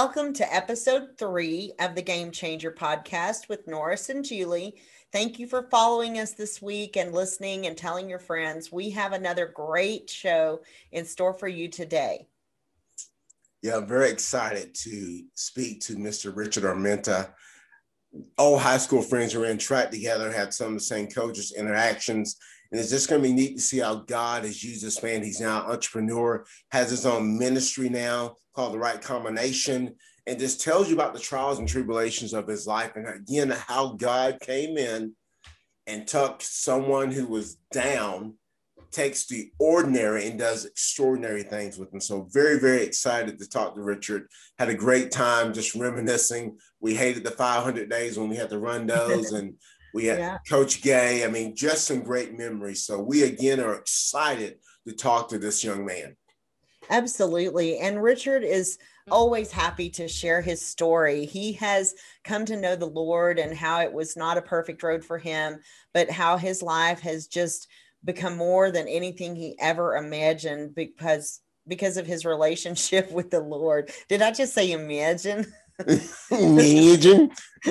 Welcome to episode three of the Game Changer podcast with Norris and Julie. Thank you for following us this week and listening and telling your friends. We have another great show in store for you today. Yeah, I'm very excited to speak to Mr. Richard Armenta. All high school friends are in track together, had some of the same coaches, interactions. And it's just going to be neat to see how God has used this man. He's now an entrepreneur, has his own ministry now called The Right Combination, and just tells you about the trials and tribulations of his life. And again, how God came in and took someone who was down, takes the ordinary and does extraordinary things with them. So, very, very excited to talk to Richard. Had a great time just reminiscing. We hated the 500 days when we had to run those and we had yeah. Coach Gay. I mean, just some great memories. So we again are excited to talk to this young man. Absolutely. And Richard is always happy to share his story. He has come to know the Lord and how it was not a perfect road for him, but how his life has just become more than anything he ever imagined because because of his relationship with the Lord. Did I just say imagine? imagine.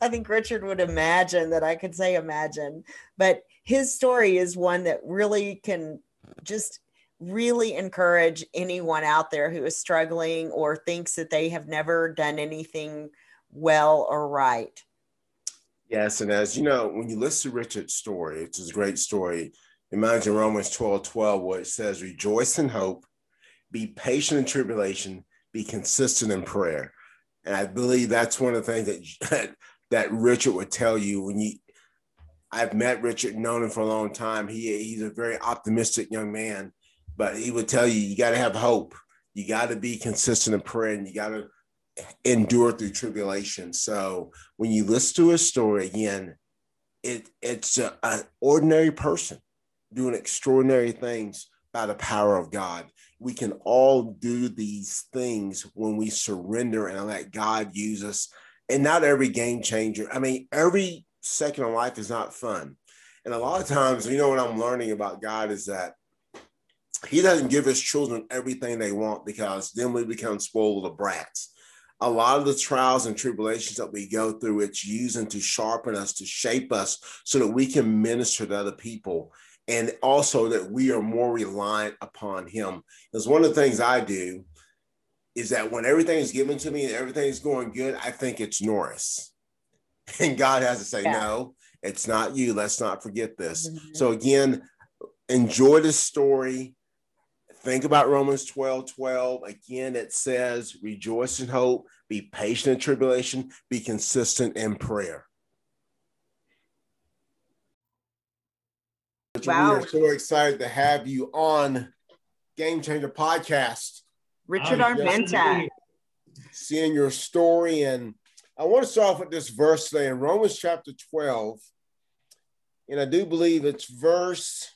I think Richard would imagine that I could say imagine, but his story is one that really can just really encourage anyone out there who is struggling or thinks that they have never done anything well or right. Yes, and as you know, when you listen to Richard's story, it's a great story. Imagine Romans 12 12, where it says, Rejoice in hope, be patient in tribulation, be consistent in prayer. And I believe that's one of the things that that Richard would tell you when you. I've met Richard, known him for a long time. He he's a very optimistic young man, but he would tell you you got to have hope. You got to be consistent in prayer, and you got to endure through tribulation. So when you listen to his story again, it it's a, an ordinary person doing extraordinary things by the power of God we can all do these things when we surrender and let God use us. And not every game changer. I mean, every second of life is not fun. And a lot of times, you know, what I'm learning about God is that He doesn't give His children everything they want because then we become spoiled brats. A lot of the trials and tribulations that we go through, it's using to sharpen us, to shape us so that we can minister to other people and also that we are more reliant upon him because one of the things i do is that when everything is given to me and everything is going good i think it's norris and god has to say yeah. no it's not you let's not forget this mm-hmm. so again enjoy the story think about romans 12 12 again it says rejoice in hope be patient in tribulation be consistent in prayer Wow. We are so excited to have you on Game Changer Podcast. Richard Armenta. Seeing your story. And I want to start off with this verse today in Romans chapter 12. And I do believe it's verse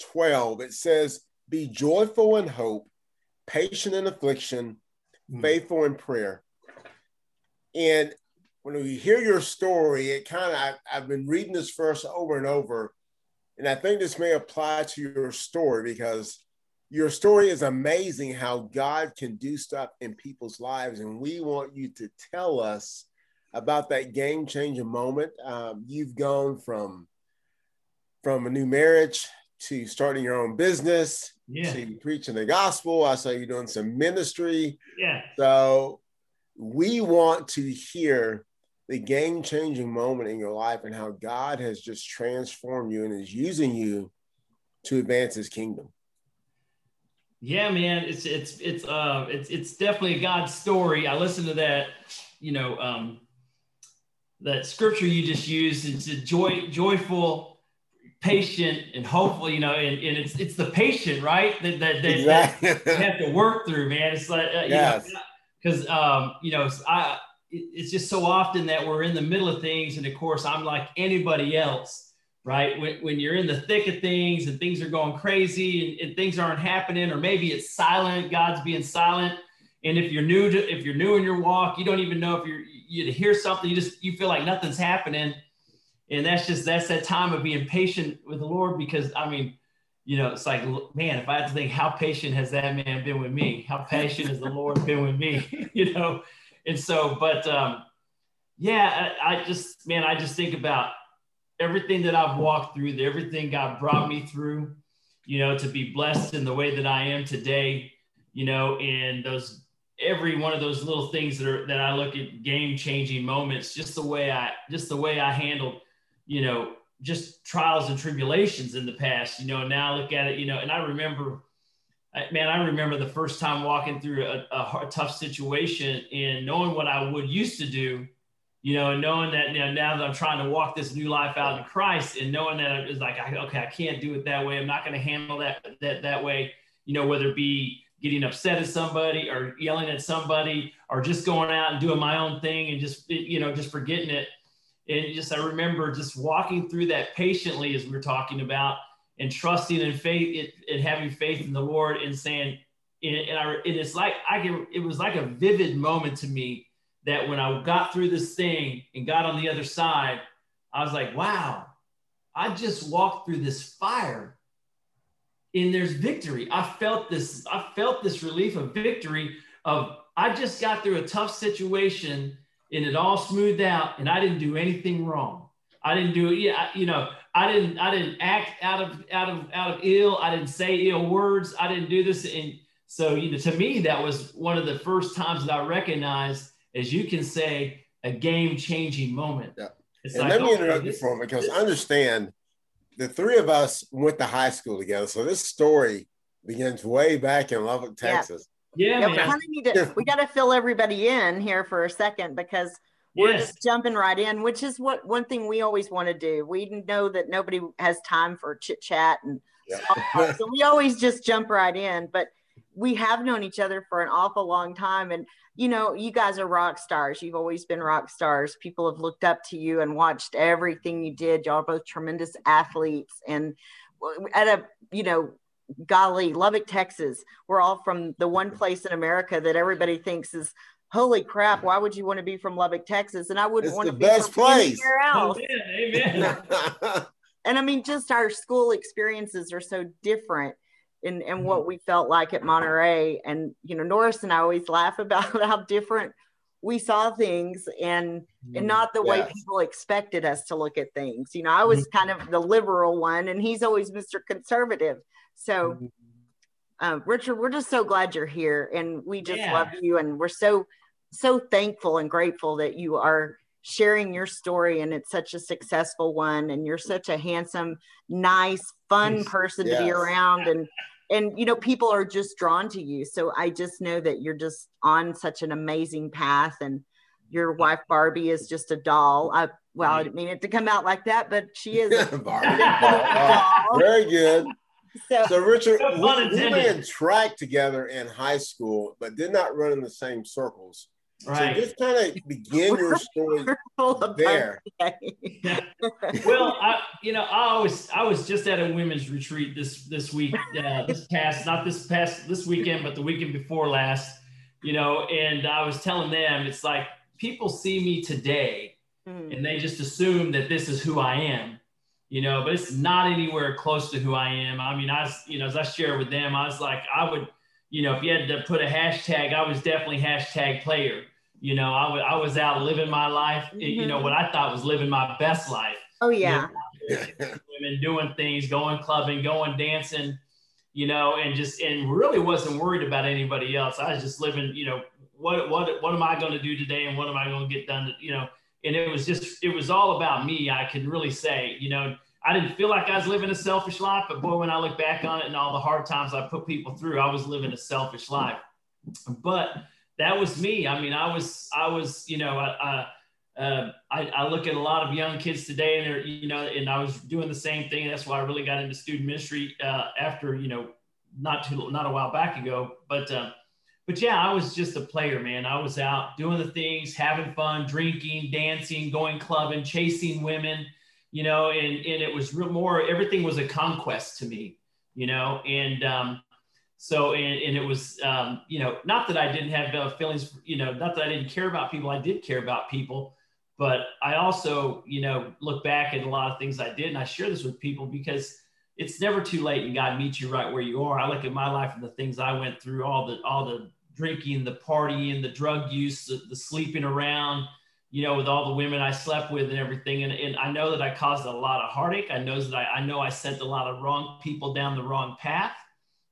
12. It says, Be joyful in hope, patient in affliction, mm. faithful in prayer. And when we hear your story, it kind of, I've been reading this verse over and over and I think this may apply to your story because your story is amazing how God can do stuff in people's lives. And we want you to tell us about that game changing moment. Um, you've gone from from a new marriage to starting your own business yeah. to preaching the gospel. I saw you doing some ministry. Yeah. So we want to hear the game changing moment in your life and how God has just transformed you and is using you to advance his kingdom. Yeah, man, it's it's it's uh it's it's definitely a God story. I listened to that, you know, um that scripture you just used. It's a joy joyful, patient, and hopeful, you know, and, and it's it's the patient, right? That that, that, exactly. that have to work through, man. It's like uh, yes. because um, you know, I it's just so often that we're in the middle of things. And of course, I'm like anybody else, right? When, when you're in the thick of things and things are going crazy and, and things aren't happening, or maybe it's silent, God's being silent. And if you're new to, if you're new in your walk, you don't even know if you're, you hear something, you just, you feel like nothing's happening. And that's just, that's that time of being patient with the Lord because I mean, you know, it's like, man, if I had to think, how patient has that man been with me? How patient has the Lord been with me? you know, and so, but um, yeah, I, I, just, man, I just think about everything that I've walked through, everything God brought me through, you know, to be blessed in the way that I am today, you know, and those every one of those little things that are that I look at game changing moments, just the way I just the way I handled, you know, just trials and tribulations in the past, you know, now I look at it, you know, and I remember, man, I remember the first time walking through a, a, hard, tough situation and knowing what I would used to do, you know, and knowing that you know, now that I'm trying to walk this new life out in Christ and knowing that it's like, okay, I can't do it that way. I'm not going to handle that, that, that way, you know, whether it be getting upset at somebody or yelling at somebody or just going out and doing my own thing and just, you know, just forgetting it and just I remember just walking through that patiently as we were talking about and trusting in faith and having faith in the Lord and saying and, I, and it's like I can it was like a vivid moment to me that when I got through this thing and got on the other side, I was like, wow, I just walked through this fire and there's victory. I felt this, I felt this relief of victory of I just got through a tough situation and it all smoothed out and I didn't do anything wrong. I didn't do it. Yeah, you know, I didn't I didn't act out of out of out of ill. I didn't say ill words. I didn't do this. And so, you know, to me, that was one of the first times that I recognized, as you can say, a game changing moment. Yeah. It's and like, let me interrupt you for a minute because understand the three of us went to high school together. So this story begins way back in Lubbock, Texas. Yeah, yeah we kind of need to. We got to fill everybody in here for a second because we're yes. just jumping right in, which is what one thing we always want to do. We know that nobody has time for chit chat and yeah. so we always just jump right in. But we have known each other for an awful long time, and you know, you guys are rock stars. You've always been rock stars. People have looked up to you and watched everything you did. Y'all are both tremendous athletes, and at a you know golly, Lubbock, Texas. We're all from the one place in America that everybody thinks is holy crap. Why would you want to be from Lubbock, Texas? And I wouldn't it's want to be best from place. anywhere else. Amen. Amen. and I mean, just our school experiences are so different in, in what mm-hmm. we felt like at Monterey. And, you know, Norris and I always laugh about how different we saw things and and mm, not the yes. way people expected us to look at things. You know, I was mm-hmm. kind of the liberal one and he's always Mr. Conservative. So, mm-hmm. uh, Richard, we're just so glad you're here, and we just yeah. love you, and we're so so thankful and grateful that you are sharing your story and it's such a successful one and you're such a handsome nice fun person yes. to be around and and you know people are just drawn to you so i just know that you're just on such an amazing path and your wife barbie is just a doll I, well i didn't mean it to come out like that but she is barbie. doll. very good so, so Richard, we, we ran track together in high school, but did not run in the same circles. Right. So just kind of begin your story there. well, I, you know, I was I was just at a women's retreat this this week, uh, this past not this past this weekend, but the weekend before last. You know, and I was telling them it's like people see me today, mm. and they just assume that this is who I am you know, but it's not anywhere close to who I am. I mean, I, was, you know, as I share with them, I was like, I would, you know, if you had to put a hashtag, I was definitely hashtag player. You know, I, w- I was out living my life, mm-hmm. you know, what I thought was living my best life. Oh, yeah. You know, women doing things, going clubbing, going dancing, you know, and just, and really wasn't worried about anybody else. I was just living, you know, what, what, what am I going to do today and what am I going to get done, you know, and it was just it was all about me i can really say you know i didn't feel like i was living a selfish life but boy when i look back on it and all the hard times i put people through i was living a selfish life. But that was me. I mean i was i was you know i, I uh, I, I, look at a lot of young kids today and they're, you know, and I was doing the same thing. That's why I really got into student ministry uh, after, you know, not too, not a while back ago, but uh, but yeah, I was just a player, man. I was out doing the things, having fun, drinking, dancing, going clubbing, chasing women, you know, and, and it was real more, everything was a conquest to me, you know, and, um, so, and, and it was, um, you know, not that I didn't have uh, feelings, you know, not that I didn't care about people. I did care about people, but I also, you know, look back at a lot of things I did. And I share this with people because it's never too late and God meets you right where you are. I look at my life and the things I went through, all the all the drinking, the partying, the drug use, the, the sleeping around, you know, with all the women I slept with and everything. And, and I know that I caused a lot of heartache. I know that I, I know I sent a lot of wrong people down the wrong path,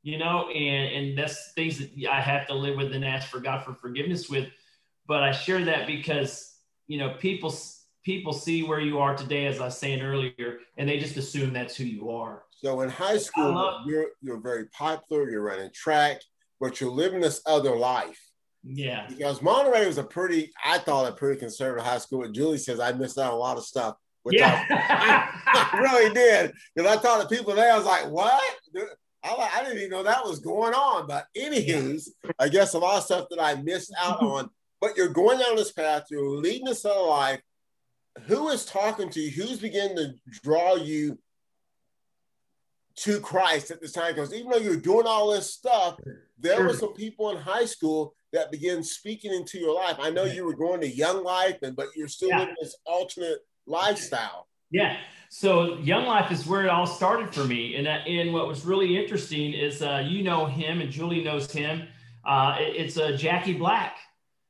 you know, and, and that's things that I have to live with and ask for God for forgiveness with. But I share that because, you know, people people see where you are today, as I was saying earlier, and they just assume that's who you are. So in high school, love- you're you're very popular. You're running track, but you're living this other life. Yeah. Because Monterey was a pretty, I thought, a pretty conservative high school. And Julie says I missed out on a lot of stuff. Which yeah. I, I, really did. Because I talked to people there, I was like, what? I, I, didn't even know that was going on. But anywho's, I guess a lot of stuff that I missed out on. But you're going down this path, you're leading this other life. Who is talking to you? Who's beginning to draw you to Christ at this time? Because even though you're doing all this stuff, there sure. were some people in high school that began speaking into your life. I know you were going to Young Life, and but you're still yeah. living this alternate lifestyle. Yeah. So Young Life is where it all started for me, and that, and what was really interesting is uh, you know him, and Julie knows him. Uh, it, it's a uh, Jackie Black.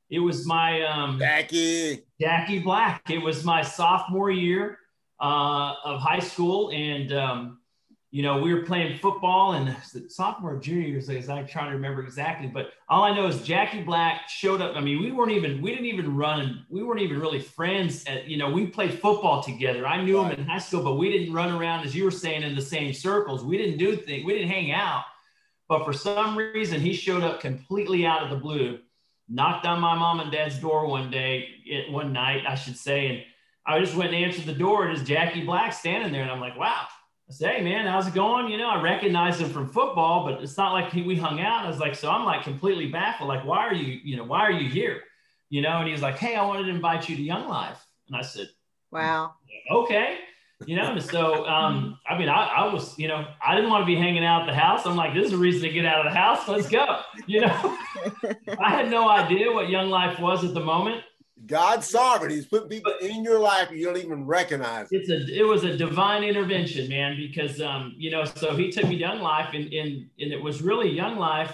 It was my um, Jackie Jackie Black. It was my sophomore year uh, of high school, and um, you know, we were playing football and sophomore, junior years, I'm trying to remember exactly, but all I know is Jackie Black showed up. I mean, we weren't even, we didn't even run, we weren't even really friends. At, you know, we played football together. I knew right. him in high school, but we didn't run around, as you were saying, in the same circles. We didn't do things, we didn't hang out. But for some reason, he showed up completely out of the blue, knocked on my mom and dad's door one day, eh, one night, I should say. And I just went and answered the door, and it's Jackie Black standing there. And I'm like, wow I said, hey man, how's it going? You know, I recognized him from football, but it's not like he, we hung out. I was like, so I'm like completely baffled. Like, why are you, you know, why are you here? You know, and he was like, hey, I wanted to invite you to Young Life. And I said, wow. Okay. You know, so um, I mean, I, I was, you know, I didn't want to be hanging out at the house. I'm like, this is a reason to get out of the house. Let's go. You know, I had no idea what Young Life was at the moment. God's sovereign. He's putting people in your life you don't even recognize. It's a it was a divine intervention, man, because um, you know, so he took me Young Life and and, and it was really Young Life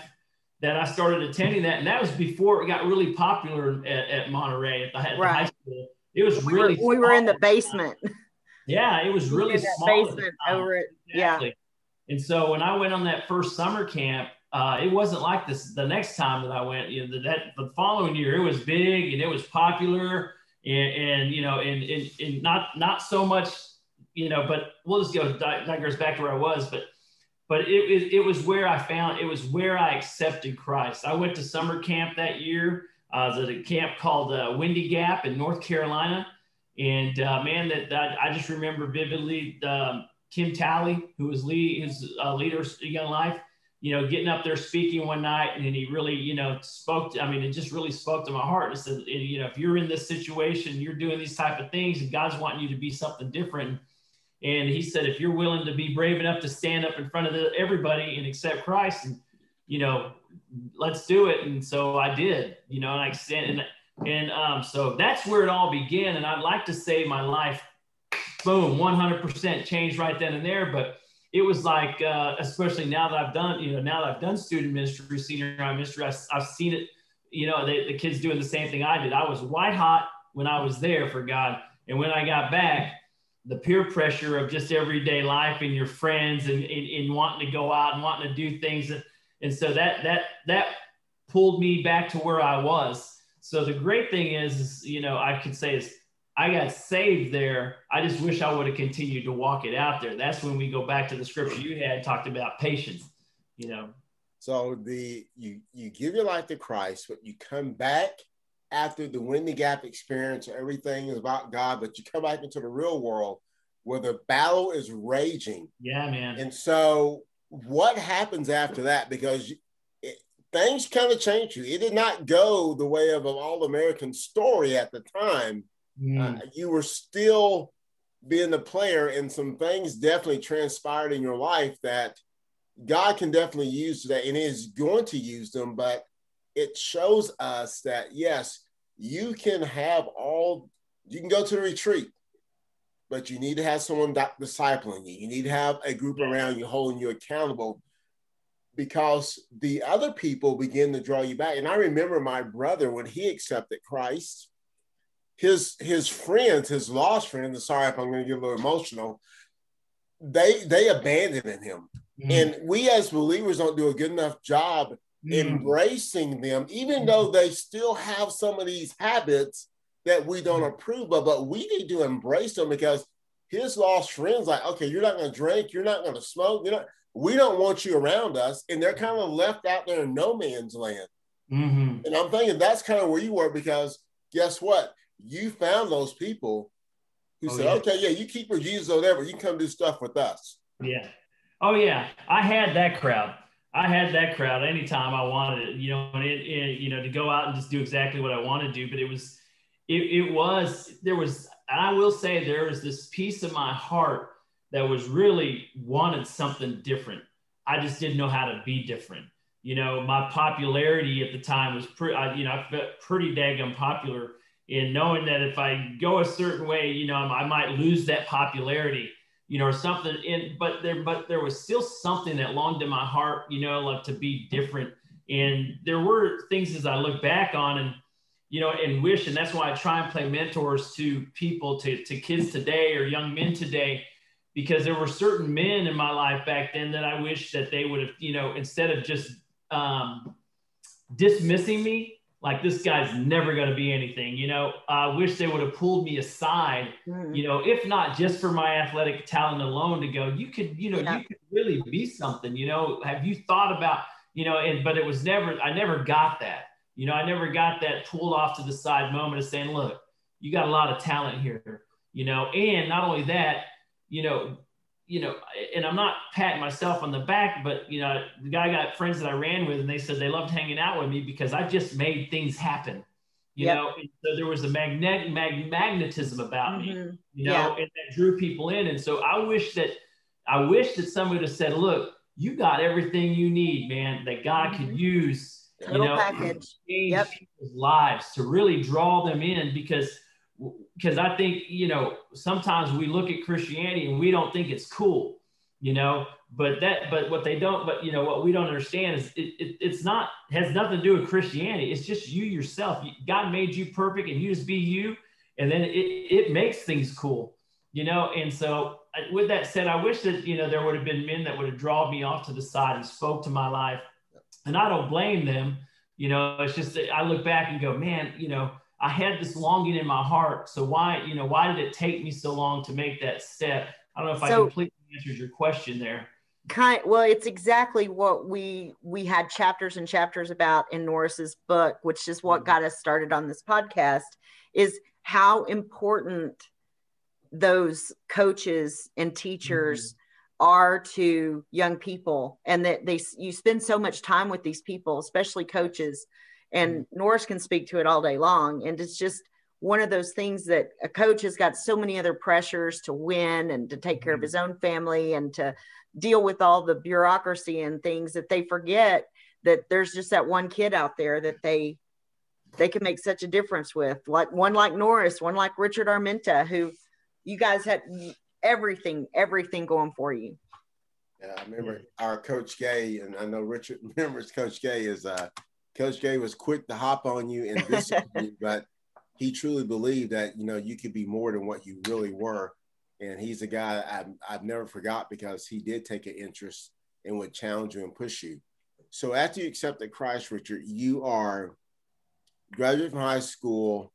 that I started attending that. And that was before it got really popular at, at Monterey at the, at right. the high school. It was really we were, we were in the basement. Yeah, it was really small. Basement over it. Exactly. Yeah. And so when I went on that first summer camp, uh, it wasn't like this the next time that I went. You know, that the following year it was big and it was popular, and, and you know, and, and, and not not so much, you know. But we'll just go digress back to where I was. But but it, it, it was where I found it was where I accepted Christ. I went to summer camp that year. Uh, was at a camp called uh, Windy Gap in North Carolina, and uh, man, that, that I just remember vividly. Um, Kim Talley, who was lead, his uh, leader, Young Life you know, getting up there speaking one night and he really, you know, spoke to, I mean, it just really spoke to my heart and said, you know, if you're in this situation, you're doing these type of things and God's wanting you to be something different. And he said, if you're willing to be brave enough to stand up in front of the, everybody and accept Christ and, you know, let's do it. And so I did, you know, and I stand and, and um, so that's where it all began. And I'd like to say my life, boom, 100% changed right then and there. But it was like, uh, especially now that I've done, you know, now that I've done student ministry, senior high ministry, I, have seen it, you know, they, the kids doing the same thing I did. I was white hot when I was there for God. And when I got back, the peer pressure of just everyday life and your friends and, and, and wanting to go out and wanting to do things. And so that, that, that pulled me back to where I was. So the great thing is, is you know, I could say is I got saved there. I just wish I would have continued to walk it out there. That's when we go back to the scripture you had talked about patience, you know. So the you you give your life to Christ, but you come back after the Windy Gap experience, everything is about God, but you come back into the real world where the battle is raging. Yeah, man. And so what happens after that? Because it, things kind of change you. It did not go the way of an all American story at the time mm. uh, you were still being a player, and some things definitely transpired in your life that God can definitely use that and is going to use them. But it shows us that yes, you can have all, you can go to the retreat, but you need to have someone discipling you. You need to have a group around you holding you accountable because the other people begin to draw you back. And I remember my brother when he accepted Christ, his his friends, his lost friends, sorry if I'm going to get a little emotional, they they abandoned him. Mm-hmm. And we as believers don't do a good enough job mm-hmm. embracing them, even though they still have some of these habits that we don't mm-hmm. approve of, but we need to embrace them because his lost friends, like, okay, you're not going to drink, you're not going to smoke, you're not, we don't want you around us. And they're kind of left out there in no man's land. Mm-hmm. And I'm thinking that's kind of where you were because guess what? You found those people who oh, said, yeah. okay, yeah, you keep your Jesus or whatever, you come do stuff with us. Yeah. Oh, yeah. I had that crowd. I had that crowd anytime I wanted it, you know, and it, it, you know, to go out and just do exactly what I want to do. But it was, it, it was there was I will say there was this piece of my heart that was really wanted something different. I just didn't know how to be different. You know, my popularity at the time was pretty, you know, I felt pretty daggum popular in knowing that if I go a certain way, you know, I might lose that popularity, you know, or something. In but there, but there was still something that longed in my heart, you know, like to be different. And there were things as I look back on, and you know, and wish, and that's why I try and play mentors to people, to, to kids today or young men today, because there were certain men in my life back then that I wish that they would have, you know, instead of just um, dismissing me, like this guy's never going to be anything, you know, I wish they would have pulled me aside, mm-hmm. you know, if not just for my athletic talent alone to go, you could, you know, yeah. you could really be something, you know, have you thought about, you know, and, but it was never, I never got that you know, I never got that pulled off to the side moment of saying, look, you got a lot of talent here, you know, and not only that, you know, you know, and I'm not patting myself on the back, but you know, the guy got friends that I ran with, and they said they loved hanging out with me because I just made things happen. You yep. know, and so there was a magnet mag- magnetism about mm-hmm. me, you know, yeah. and that drew people in. And so I wish that I wish that somebody would have said, "Look, you got everything you need, man. That God mm-hmm. could use you know, package. change yep. people's lives to really draw them in because because I think you know sometimes we look at Christianity and we don't think it's cool, you know. But that, but what they don't, but you know what we don't understand is it, it, it's not has nothing to do with Christianity. It's just you yourself. God made you perfect, and you just be you, and then it it makes things cool, you know. And so with that said, I wish that you know there would have been men that would have drawn me off to the side and spoke to my life and I don't blame them. You know, it's just I look back and go, man, you know, I had this longing in my heart. So why, you know, why did it take me so long to make that step? I don't know if so, I completely answered your question there. Kind well, it's exactly what we we had chapters and chapters about in Norris's book, which is what mm-hmm. got us started on this podcast, is how important those coaches and teachers are to young people and that they you spend so much time with these people especially coaches and mm-hmm. norris can speak to it all day long and it's just one of those things that a coach has got so many other pressures to win and to take care of mm-hmm. his own family and to deal with all the bureaucracy and things that they forget that there's just that one kid out there that they they can make such a difference with like one like norris one like richard armenta who you guys had everything, everything going for you. Yeah, I remember our coach Gay, and I know Richard remembers Coach Gay is uh Coach Gay was quick to hop on you and discipline you, but he truly believed that you know you could be more than what you really were. And he's a guy I've, I've never forgot because he did take an interest and would challenge you and push you. So after you accepted Christ, Richard, you are graduating from high school.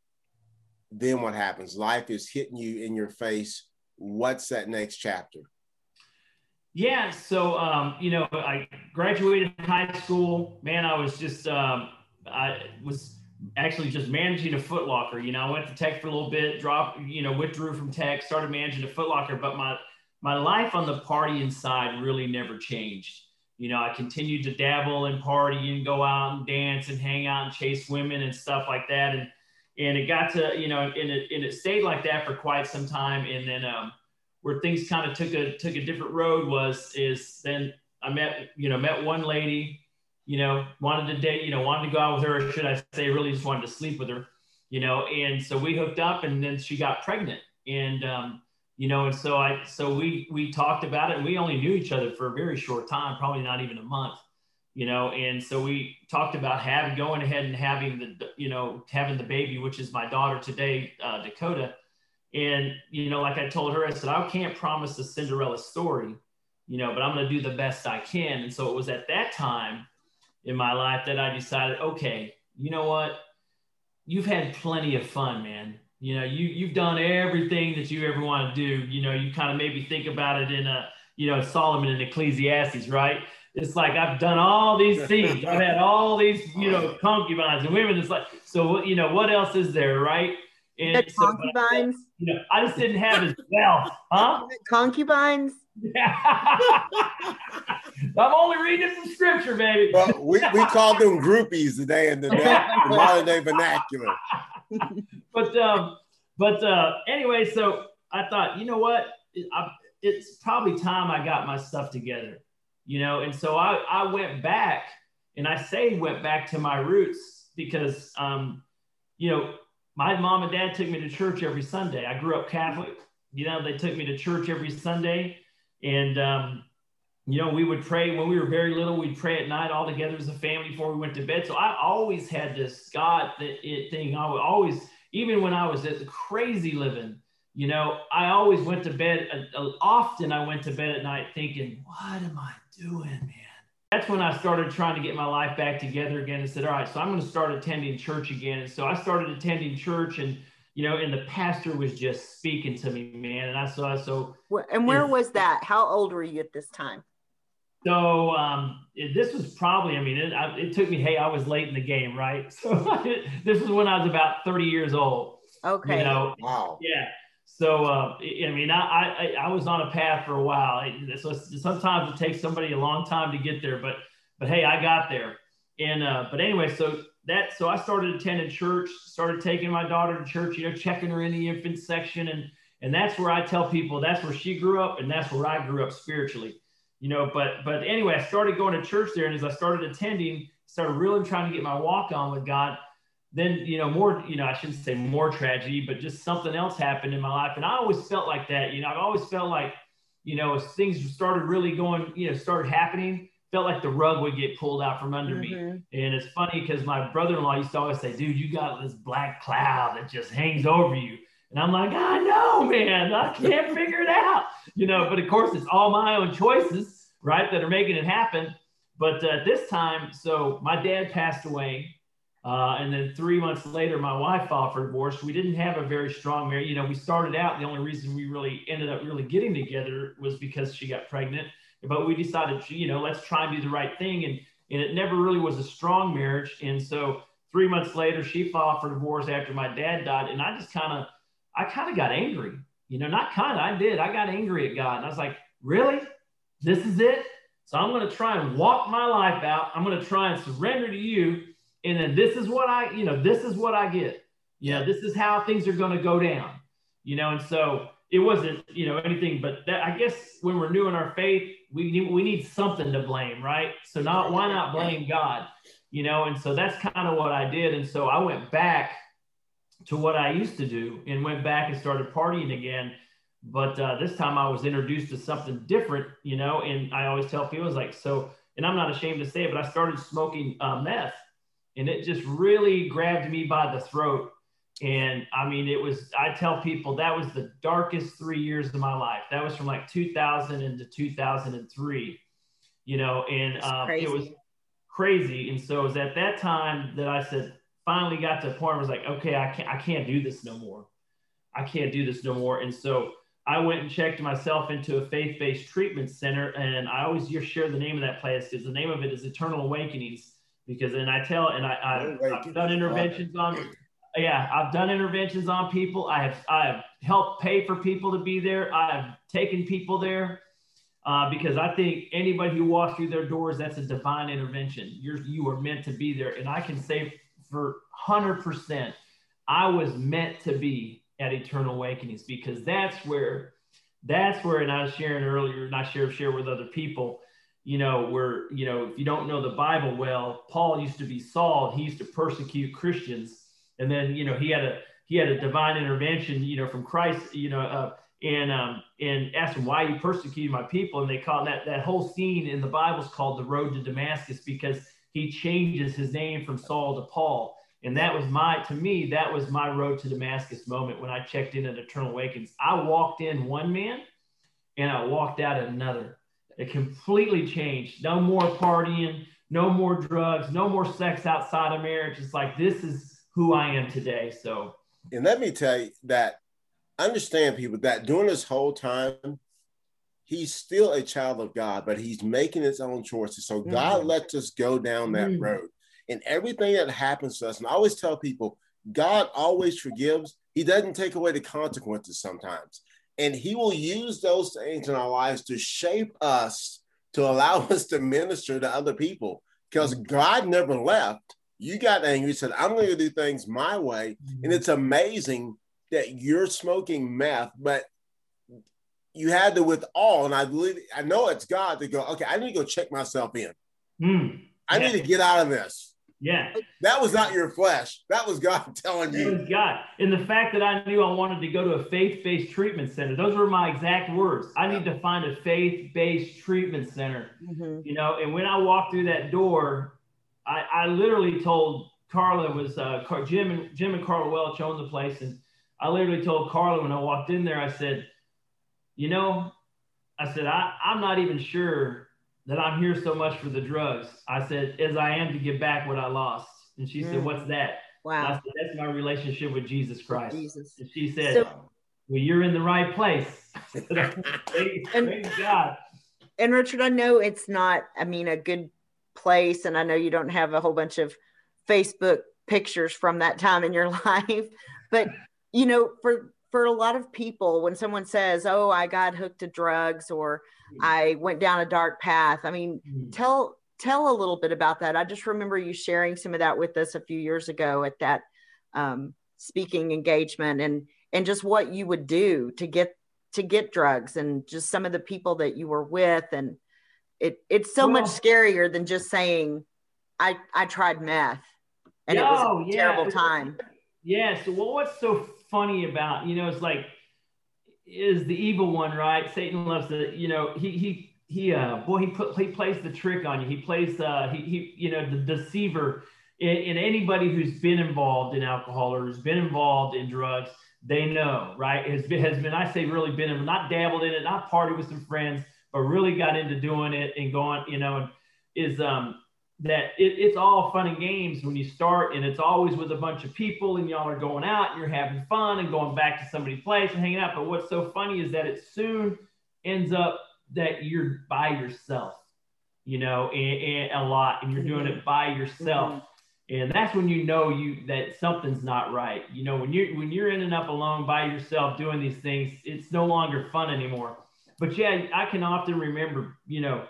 Then what happens? Life is hitting you in your face what's that next chapter? Yeah, so um, you know, I graduated high school. Man, I was just um, I was actually just managing a Footlocker. You know, I went to Tech for a little bit, dropped, you know, withdrew from Tech, started managing a Footlocker, but my my life on the partying side really never changed. You know, I continued to dabble in party and go out and dance and hang out and chase women and stuff like that. And and it got to you know and it, and it stayed like that for quite some time and then um, where things kind of took a took a different road was is then i met you know met one lady you know wanted to date you know wanted to go out with her or should i say really just wanted to sleep with her you know? And so we hooked up and then she got pregnant. And um, you know, and so I, so we, we talked about it. And we only knew each other for a very short time, probably not even a month, you know, and so we talked about having, going ahead and having the, you know, having the baby, which is my daughter today, uh, Dakota. And, you know, like I told her, I said, I can't promise the Cinderella story, you know, but I'm going to do the best I can. And so it was at that time in my life that I decided, okay, you know what? You've had plenty of fun, man you know, you you've done everything that you ever want to do. You know, you kind of maybe think about it in a, you know, Solomon and Ecclesiastes, right? It's like I've done all these things. I've had all these, you know, concubines and women. It's like, so you know, what else is there, right? And so, concubines. You know, I just didn't have his wealth, huh? Concubines. I'm only reading from scripture, baby. Well, we, we call them groupies today in the, the modern day vernacular. but um, but uh, anyway, so I thought, you know what? It, I, it's probably time I got my stuff together, you know. And so I I went back, and I say went back to my roots because um, you know, my mom and dad took me to church every Sunday. I grew up Catholic. You know, they took me to church every Sunday, and um, you know, we would pray when we were very little. We'd pray at night all together as a family before we went to bed. So I always had this God thing. I would always, even when I was at the crazy living, you know, I always went to bed. Uh, often I went to bed at night thinking, "What am I doing, man?" That's when I started trying to get my life back together again and said, "All right, so I'm going to start attending church again." And so I started attending church and you know, and the pastor was just speaking to me, man. And I saw so. And where was that? How old were you at this time? So um, it, this was probably, I mean, it, I, it, took me, hey, I was late in the game, right? So this is when I was about 30 years old. Okay. You know, wow. Yeah. So, uh, I mean, I, I, I was on a path for a while. So sometimes it takes somebody a long time to get there, but, but hey, I got there. And, uh, but anyway, so that, so I started attending church, started taking my daughter to church, you know, checking her in the infant section. And, and that's where I tell people that's where she grew up and that's where I grew up spiritually you know, but but anyway, I started going to church there, and as I started attending, started really trying to get my walk on with God. Then you know more, you know, I shouldn't say more tragedy, but just something else happened in my life, and I always felt like that. You know, I've always felt like, you know, as things started really going, you know, started happening, felt like the rug would get pulled out from under mm-hmm. me. And it's funny because my brother-in-law used to always say, "Dude, you got this black cloud that just hangs over you." And I'm like, I know, man, I can't figure it out, you know. But of course, it's all my own choices, right, that are making it happen. But uh, this time, so my dad passed away, uh, and then three months later, my wife filed for divorce. We didn't have a very strong marriage. You know, we started out. The only reason we really ended up really getting together was because she got pregnant. But we decided, you know, let's try and do the right thing. And and it never really was a strong marriage. And so three months later, she filed for divorce after my dad died, and I just kind of I kind of got angry. You know, not kind of, I did. I got angry at God. And I was like, really? This is it? So I'm going to try and walk my life out. I'm going to try and surrender to you. And then this is what I, you know, this is what I get. You know, this is how things are going to go down. You know, and so it wasn't, you know, anything but that. I guess when we're new in our faith, we need, we need something to blame, right? So not why not blame God? You know, and so that's kind of what I did. And so I went back to what I used to do and went back and started partying again. But uh, this time I was introduced to something different, you know, and I always tell people, it's like, so, and I'm not ashamed to say it, but I started smoking uh, meth and it just really grabbed me by the throat. And I mean, it was, I tell people that was the darkest three years of my life. That was from like 2000 into 2003, you know, and um, it was crazy. And so it was at that time that I said, finally got to a point where I was like, okay, I can't, I can't do this no more. I can't do this no more. And so I went and checked myself into a faith-based treatment center, and I always share the name of that place because the name of it is Eternal Awakenings. Because and I tell and I, I have done interventions on, yeah, I've done interventions on people. I have I have helped pay for people to be there. I have taken people there. Uh, because I think anybody who walks through their doors, that's a divine intervention. You're you are meant to be there, and I can say for 100%, I was meant to be at Eternal Awakenings because that's where, that's where, and I was sharing earlier, and I share, share with other people, you know, where, you know, if you don't know the Bible well, Paul used to be Saul, he used to persecute Christians. And then, you know, he had a, he had a divine intervention, you know, from Christ, you know, uh, and um, and asked him why you persecuted my people, and they call that that whole scene in the Bible is called the road to Damascus because he changes his name from Saul to Paul, and that was my to me that was my road to Damascus moment when I checked in at Eternal Awakens. I walked in one man, and I walked out another. It completely changed. No more partying, no more drugs, no more sex outside of marriage. It's like this is who I am today. So, and let me tell you that understand people that during this whole time, he's still a child of God, but he's making his own choices. So God mm-hmm. lets us go down that mm-hmm. road. And everything that happens to us, and I always tell people, God always forgives. He doesn't take away the consequences sometimes. And he will use those things in our lives to shape us, to allow us to minister to other people. Because mm-hmm. God never left. You got angry, you said, I'm going to do things my way. And mm-hmm. it's amazing that you're smoking meth, but you had to with all, and I believe I know it's God to go, okay, I need to go check myself in. Mm, I need to get out of this. Yeah. That was not your flesh. That was God telling you. It was God. And the fact that I knew I wanted to go to a faith-based treatment center, those were my exact words. I need to find a faith-based treatment center. Mm-hmm. You know, and when I walked through that door, I, I literally told Carla was uh, Jim and Jim and Carla Welch owned the place, and I literally told Carla when I walked in there, I said, you know, I said, I, I'm not even sure that I'm here so much for the drugs. I said, as I am to give back what I lost. And she mm. said, What's that? Wow. I Said, That's my relationship with Jesus Christ. Jesus. And she said, so, Well, you're in the right place. Thank and, God. And Richard, I know it's not, I mean, a good place. And I know you don't have a whole bunch of Facebook pictures from that time in your life, but you know, for for a lot of people, when someone says, "Oh, I got hooked to drugs," or mm-hmm. "I went down a dark path," I mean, mm-hmm. tell tell a little bit about that. I just remember you sharing some of that with us a few years ago at that um, speaking engagement, and and just what you would do to get to get drugs, and just some of the people that you were with, and it it's so well, much scarier than just saying, "I I tried meth," and it was a yeah. terrible time. Yeah. So, well, what's so funny about, you know, it's like, is the evil one, right? Satan loves to, you know, he, he, he, uh, boy, he put, he plays the trick on you. He plays, uh, he, he, you know, the deceiver in, in anybody who's been involved in alcohol or who's been involved in drugs, they know, right? Has been, has been, I say, really been, not dabbled in it, not partied with some friends, but really got into doing it and going, you know, and is, um, that it, it's all fun and games when you start and it's always with a bunch of people and y'all are going out and you're having fun and going back to somebody's place and hanging out. But what's so funny is that it soon ends up that you're by yourself you know and, and a lot and you're doing it by yourself. Mm-hmm. and that's when you know you that something's not right. You know when you're when you're ending up alone by yourself doing these things it's no longer fun anymore. But yeah i can often remember you know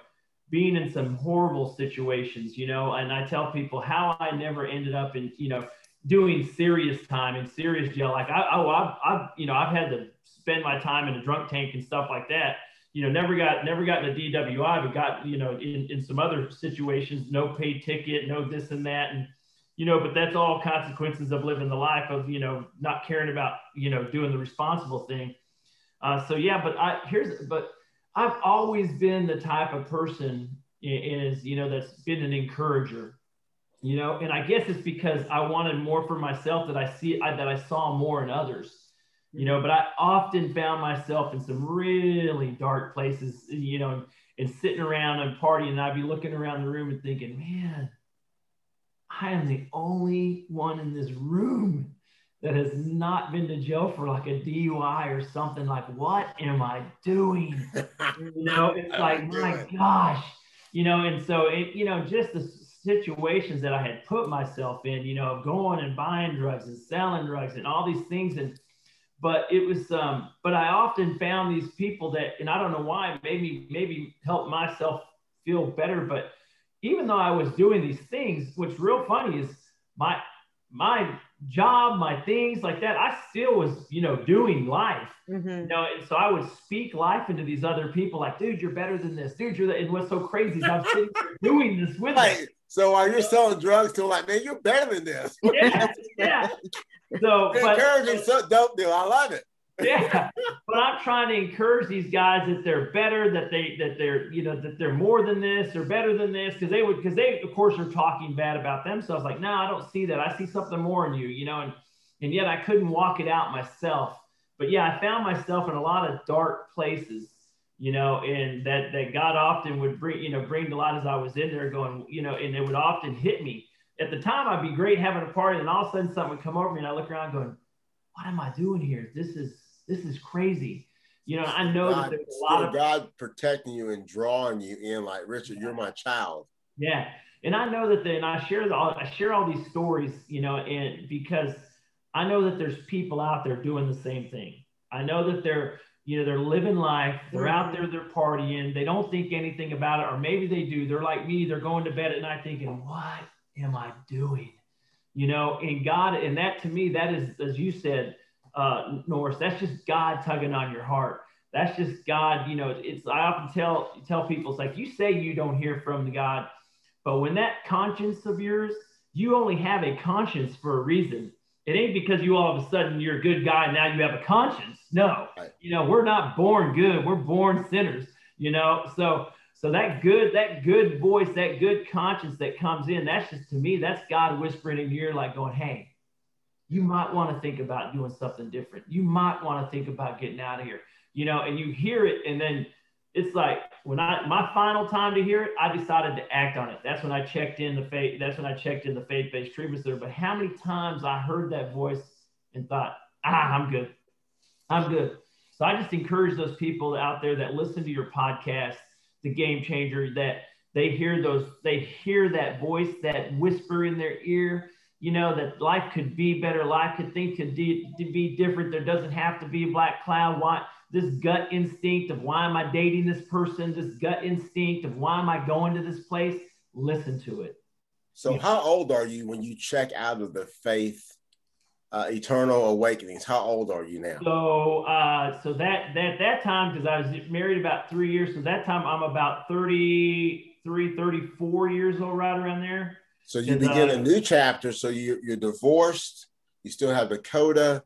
being in some horrible situations, you know, and I tell people how I never ended up in, you know, doing serious time and serious jail. Like I, I, I've, I've, you know, I've had to spend my time in a drunk tank and stuff like that. You know, never got, never got in a DWI, but got, you know, in, in some other situations, no paid ticket, no this and that. And, you know, but that's all consequences of living the life of, you know, not caring about, you know, doing the responsible thing. Uh, so yeah, but I, here's, but I've always been the type of person is you know that's been an encourager, you know, and I guess it's because I wanted more for myself that I see I, that I saw more in others, you know. But I often found myself in some really dark places, you know, and sitting around and partying, and I'd be looking around the room and thinking, man, I am the only one in this room that has not been to jail for like a DUI or something, like, what am I doing? you know, it's like, my gosh, you know, and so it, you know, just the situations that I had put myself in, you know, going and buying drugs and selling drugs and all these things. And, but it was, um, but I often found these people that, and I don't know why, maybe, maybe help myself feel better. But even though I was doing these things, what's real funny is my, my job, my things like that, I still was, you know, doing life. Mm-hmm. You know, and so I would speak life into these other people, like, dude, you're better than this, dude. You're the, and what's so crazy is I'm sitting there doing this with right. them. So while you're selling drugs to like, man, you're better than this. yeah, yeah. So but, encouraging, so dope deal. I love it. Yeah, but I'm trying to encourage these guys that they're better, that they that they're you know that they're more than this, they're better than this, because they would because they of course are talking bad about themselves. Like, no, I don't see that. I see something more in you, you know, and and yet I couldn't walk it out myself. But yeah, I found myself in a lot of dark places, you know, and that that God often would bring you know bring a lot as I was in there going, you know, and it would often hit me. At the time, I'd be great having a party, and all of a sudden something would come over me, and I look around going, what am I doing here? This is this is crazy. You know, I know God, that there's a lot of God protecting you and drawing you in. Like Richard, you're my child. Yeah, and I know that. Then I share the, I share all these stories. You know, and because I know that there's people out there doing the same thing. I know that they're you know they're living life they're out there mm-hmm. they're partying they don't think anything about it or maybe they do they're like me they're going to bed at night thinking what am i doing you know and god and that to me that is as you said uh, Norris. That's just God tugging on your heart. That's just God. You know, it's I often tell tell people it's like you say you don't hear from God, but when that conscience of yours, you only have a conscience for a reason. It ain't because you all of a sudden you're a good guy now you have a conscience. No, right. you know we're not born good. We're born sinners. You know, so so that good that good voice, that good conscience that comes in, that's just to me that's God whispering in your ear like going, hey you might want to think about doing something different. You might want to think about getting out of here, you know, and you hear it. And then it's like when I, my final time to hear it, I decided to act on it. That's when I checked in the faith. That's when I checked in the faith-based treatment center. But how many times I heard that voice and thought, ah, I'm good. I'm good. So I just encourage those people out there that listen to your podcast, the game changer, that they hear those, they hear that voice, that whisper in their ear you know, that life could be better, life could think could de- be different. There doesn't have to be a black cloud. Why this gut instinct of why am I dating this person? This gut instinct of why am I going to this place? Listen to it. So, how old are you when you check out of the faith uh, eternal awakenings? How old are you now? So, uh, so that that that time because I was married about three years. So that time I'm about 33, 34 years old, right around there. So you begin a new chapter. So you, you're divorced. You still have Dakota.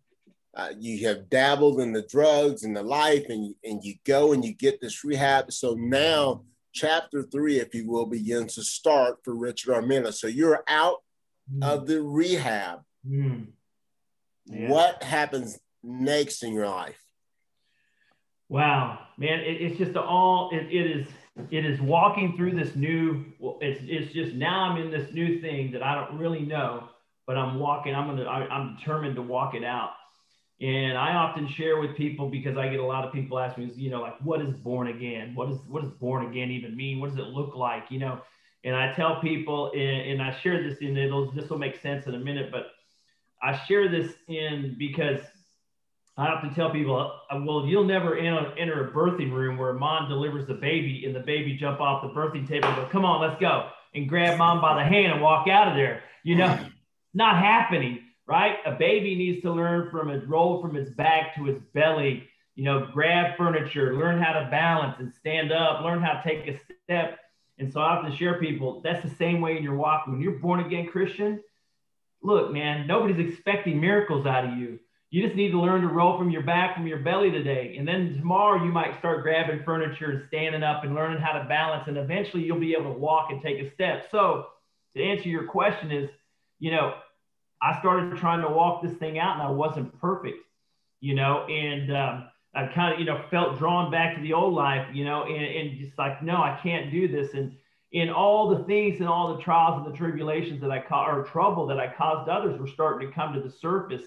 Uh, you have dabbled in the drugs and the life, and you, and you go and you get this rehab. So now, chapter three, if you will, begins to start for Richard Armenta. So you're out mm. of the rehab. Mm. Yeah. What happens next in your life? Wow, man, it, it's just all it, it is it is walking through this new it's it's just now i'm in this new thing that i don't really know but i'm walking i'm gonna I, i'm determined to walk it out. And i often share with people because i get a lot of people ask me you know like what is born again? What is what does born again even mean? What does it look like? You know and i tell people and, and i share this in it'll this will make sense in a minute but i share this in because I often tell people, uh, well, you'll never enter a birthing room where mom delivers the baby and the baby jump off the birthing table and go, come on, let's go, and grab mom by the hand and walk out of there. You know, not happening, right? A baby needs to learn from it, roll from its back to its belly, you know, grab furniture, learn how to balance and stand up, learn how to take a step. And so I often share people, that's the same way in your walk. When you're born again Christian, look, man, nobody's expecting miracles out of you you just need to learn to roll from your back, from your belly today. And then tomorrow you might start grabbing furniture and standing up and learning how to balance. And eventually you'll be able to walk and take a step. So to answer your question is, you know, I started trying to walk this thing out and I wasn't perfect, you know, and um, I kind of, you know, felt drawn back to the old life, you know, and, and just like, no, I can't do this. And in all the things and all the trials and the tribulations that I caused or trouble that I caused others were starting to come to the surface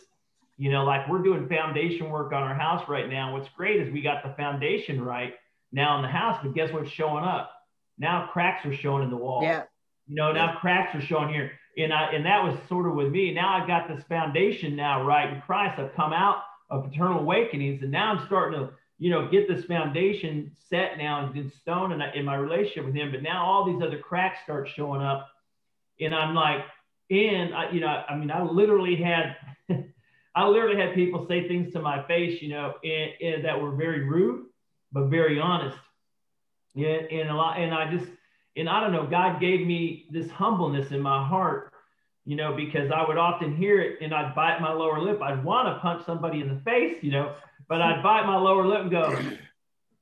you know, like we're doing foundation work on our house right now. What's great is we got the foundation right now in the house, but guess what's showing up? Now cracks are showing in the wall. Yeah. You know, now cracks are showing here. And I and that was sort of with me. Now I've got this foundation now right in Christ. I've come out of eternal awakenings, and now I'm starting to, you know, get this foundation set now and in stone and in my relationship with him. But now all these other cracks start showing up. And I'm like, and I, you know, I mean, I literally had I literally had people say things to my face, you know, and, and that were very rude, but very honest. Yeah, and a lot, and I just, and I don't know, God gave me this humbleness in my heart, you know, because I would often hear it and I'd bite my lower lip. I'd want to punch somebody in the face, you know, but I'd bite my lower lip and go.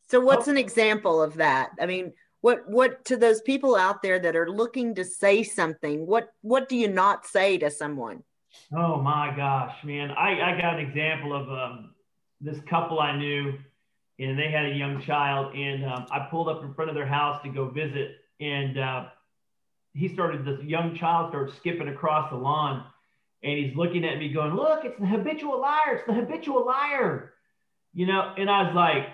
So what's oh. an example of that? I mean, what what to those people out there that are looking to say something? What what do you not say to someone? Oh my gosh, man! I I got an example of um, this couple I knew, and they had a young child, and um, I pulled up in front of their house to go visit, and uh, he started this young child started skipping across the lawn, and he's looking at me going, "Look, it's the habitual liar! It's the habitual liar!" You know, and I was like,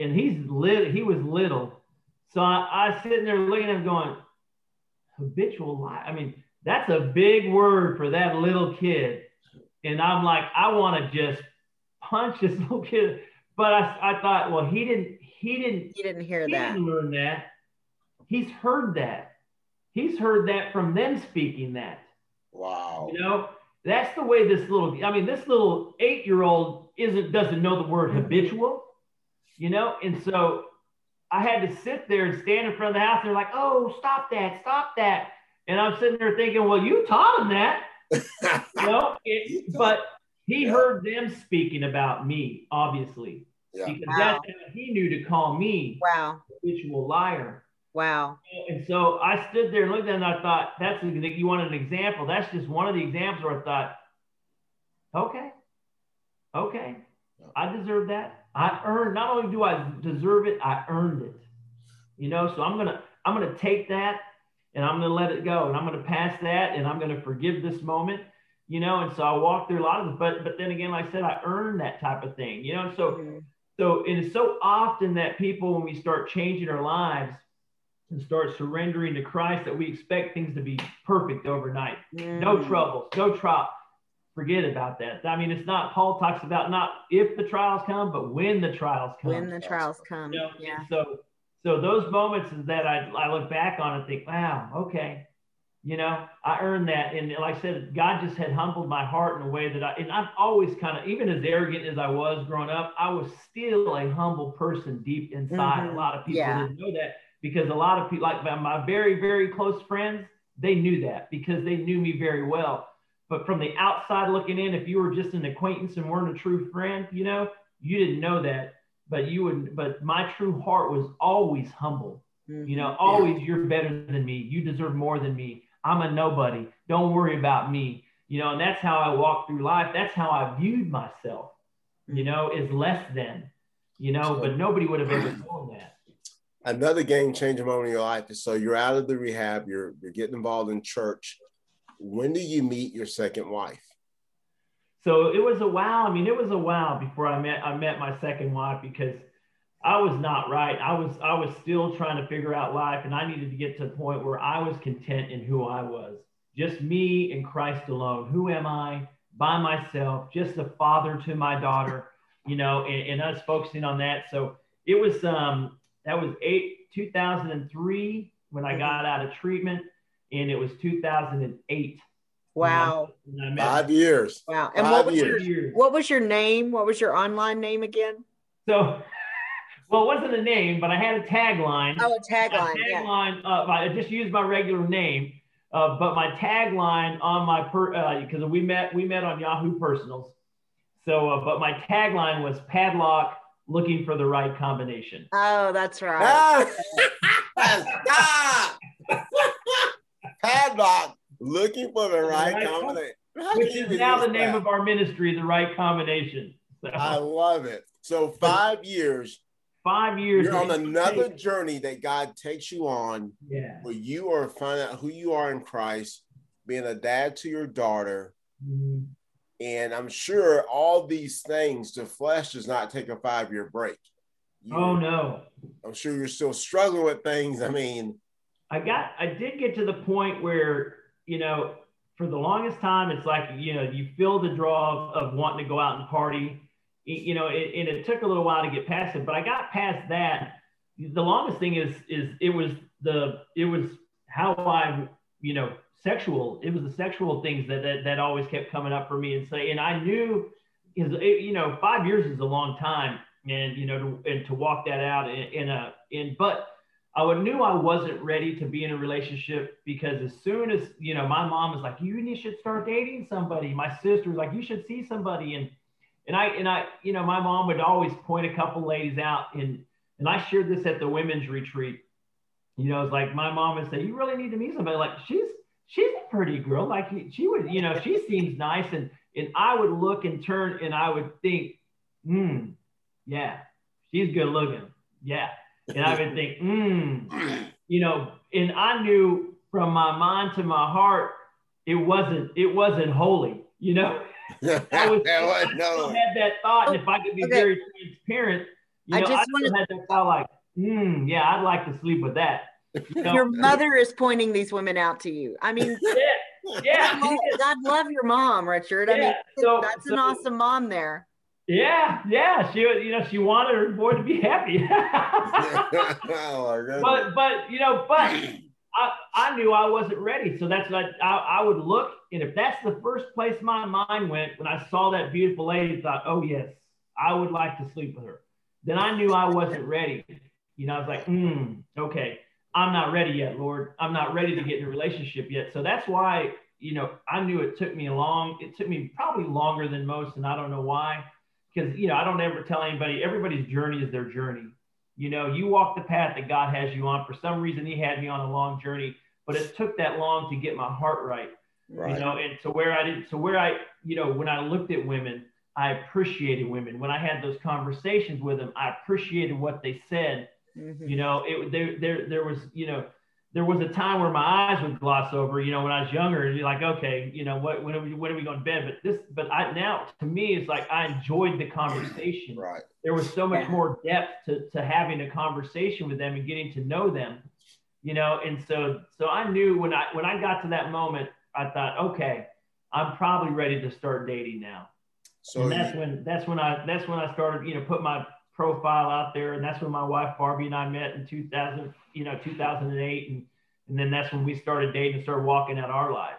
and he's lit. He was little, so I, I was sitting there looking at him going, "Habitual liar." I mean, that's a big word for that little kid, and I'm like, I want to just punch this little kid. But I, I thought, well, he didn't. He didn't. He didn't hear that. he that. didn't learn that. He's heard that. He's heard that from them speaking that. Wow. You know, that's the way this little, I mean, this little eight year old isn't, doesn't know the word habitual, you know? And so I had to sit there and stand in front of the house. And they're like, oh, stop that, stop that. And I'm sitting there thinking, well, you taught him that, you know? It, but he Yeah. heard them speaking about me, obviously, Yeah. because Wow. that's how he knew to call me Wow. habitual liar. Wow. And so I stood there and looked at it and I thought, that's a, you wanted an example. That's just one of the examples where I thought, okay, okay, I deserve that. I earned, not only do I deserve it, I earned it. You know, so I'm gonna, I'm gonna take that and I'm gonna let it go and I'm gonna pass that and I'm gonna forgive this moment. You know, and so I walk through a lot of this, but but then again, like I said, I earned that type of thing. You know, so Mhm. so it is so often that people, when we start changing our lives and start surrendering to Christ, that we expect things to be perfect overnight. No Mm. troubles, no trial. Forget about that. I mean, it's not. Paul talks about not if the trials come, but when the trials come. When the trials come. You know, Yeah. and So, so those moments is that I, I look back on and think, wow, okay, you know, I earned that. And like I said, God just had humbled my heart in a way that I, and I've always kind of, even as arrogant as I was growing up, I was still a humble person deep inside. Mhm. A lot of people Yeah. didn't know that because a lot of people, like my very, very close friends, they knew that because they knew me very well. But from the outside looking in, if you were just an acquaintance and weren't a true friend, you know, you didn't know that. But you would, but my true heart was always humble. You know, Mhm. always you're better than me. You deserve more than me. I'm a nobody. Don't worry about me. You know, and that's how I walked through life. That's how I viewed myself, you know, is less than, you know, but nobody would have ever known that. Another game changing moment in your life is so you're out of the rehab, you're you're getting involved in church. When do you meet your second wife? So it was a while. I mean, it was a while before I met I met my second wife because I was not right. I was I was still trying to figure out life, and I needed to get to the point where I was content in who I was, just me and Christ alone. Who am I by myself? Just a father to my daughter, you know, and, and us focusing on that. So it was um that was eight 2003 when I got out of treatment, and it was 2008. Wow. when I met Five years. Wow. And Five what was years. your what was your name? What was your online name again? So, well, it wasn't a name, but I had a tagline. Oh, a My tagline. Yeah. tagline. Uh, I just used my regular name, uh, but my tagline on my per because we met we met on Yahoo Personals. So, uh, but my tagline was padlock looking for the right combination. Oh, that's right. Ah! Stop! Padlock looking for the right Right. combination. Which is now the name of our ministry, the right combination. So I love it. So five years, five years. you're on another journey that God takes you on Yeah. where you are finding out who you are in Christ, being a dad to your daughter. Mhm. And I'm sure all these things, the flesh does not take a five year break. You- Oh no. I'm sure you're still struggling with things. I mean, I got I did get to the point where, you know, for the longest time it's like, you know, you feel the draw of, of wanting to go out and party. You know, it, and it took a little while to get past it, but I got past that. The longest thing is is it was the it was how I, you know, sexual. It was the sexual things that that, that always kept coming up for me and say, and I knew is you know, five years is a long time. And you know, to, and to walk that out in, in a in but I knew I wasn't ready to be in a relationship because as soon as you know, my mom was like, "You, you should start dating somebody." My sister was like, "You should see somebody," and and I and I, you know, my mom would always point a couple ladies out, and and I shared this at the women's retreat. You know, it's like my mom would say, "You really need to meet somebody." Like she's she's a pretty girl. Like she would, you know, she seems nice, and and I would look and turn, and I would think, "Hmm, yeah, she's good looking, yeah," and I would think, "Hmm, you know," and I knew from my mind to my heart, it wasn't it wasn't holy, you know. I, was, I no. had that thought, and if I could be okay. very transparent, you know, I just I had that thought like, hmm, yeah, I'd like to sleep with that. You know? Your mother is pointing these women out to you. I mean, yeah, yeah. God, God love your mom, Richard. Yeah. I mean, so, that's so, an awesome mom there. Yeah, yeah. She, you know, she wanted her boy to be happy. oh, but, but, you know, but I, I knew I wasn't ready. So that's what I, I, I, would look. And if that's the first place my mind went when I saw that beautiful lady, thought, oh, yes, I would like to sleep with her. Then I knew I wasn't ready. You know, I was like, hmm, okay, I'm not ready yet, Lord. I'm not ready to get in a relationship yet. So that's why, you know, I knew it took me a long, it took me probably longer than most. And I don't know why. Because, you know, I don't ever tell anybody, everybody's journey is their journey. You know, you walk the path that God has you on. For some reason, He had me on a long journey, but it took that long to get my heart right. right. You know, and to where I did, so where I, you know, when I looked at women, I appreciated women. When I had those conversations with them, I appreciated what they said. Mm-hmm. You know, it there there there was, you know, there was a time where my eyes would gloss over, you know, when I was younger, and you're like, okay, you know, what when are we when are we going to bed? But this, but I now to me, it's like I enjoyed the conversation. Right. There was so much more depth to to having a conversation with them and getting to know them, you know. And so so I knew when I when I got to that moment, I thought, okay, I'm probably ready to start dating now. So and that's when that's when I that's when I started, you know, put my profile out there, and that's when my wife Barbie and I met in 2000 you know 2008 and and then that's when we started dating and started walking out our life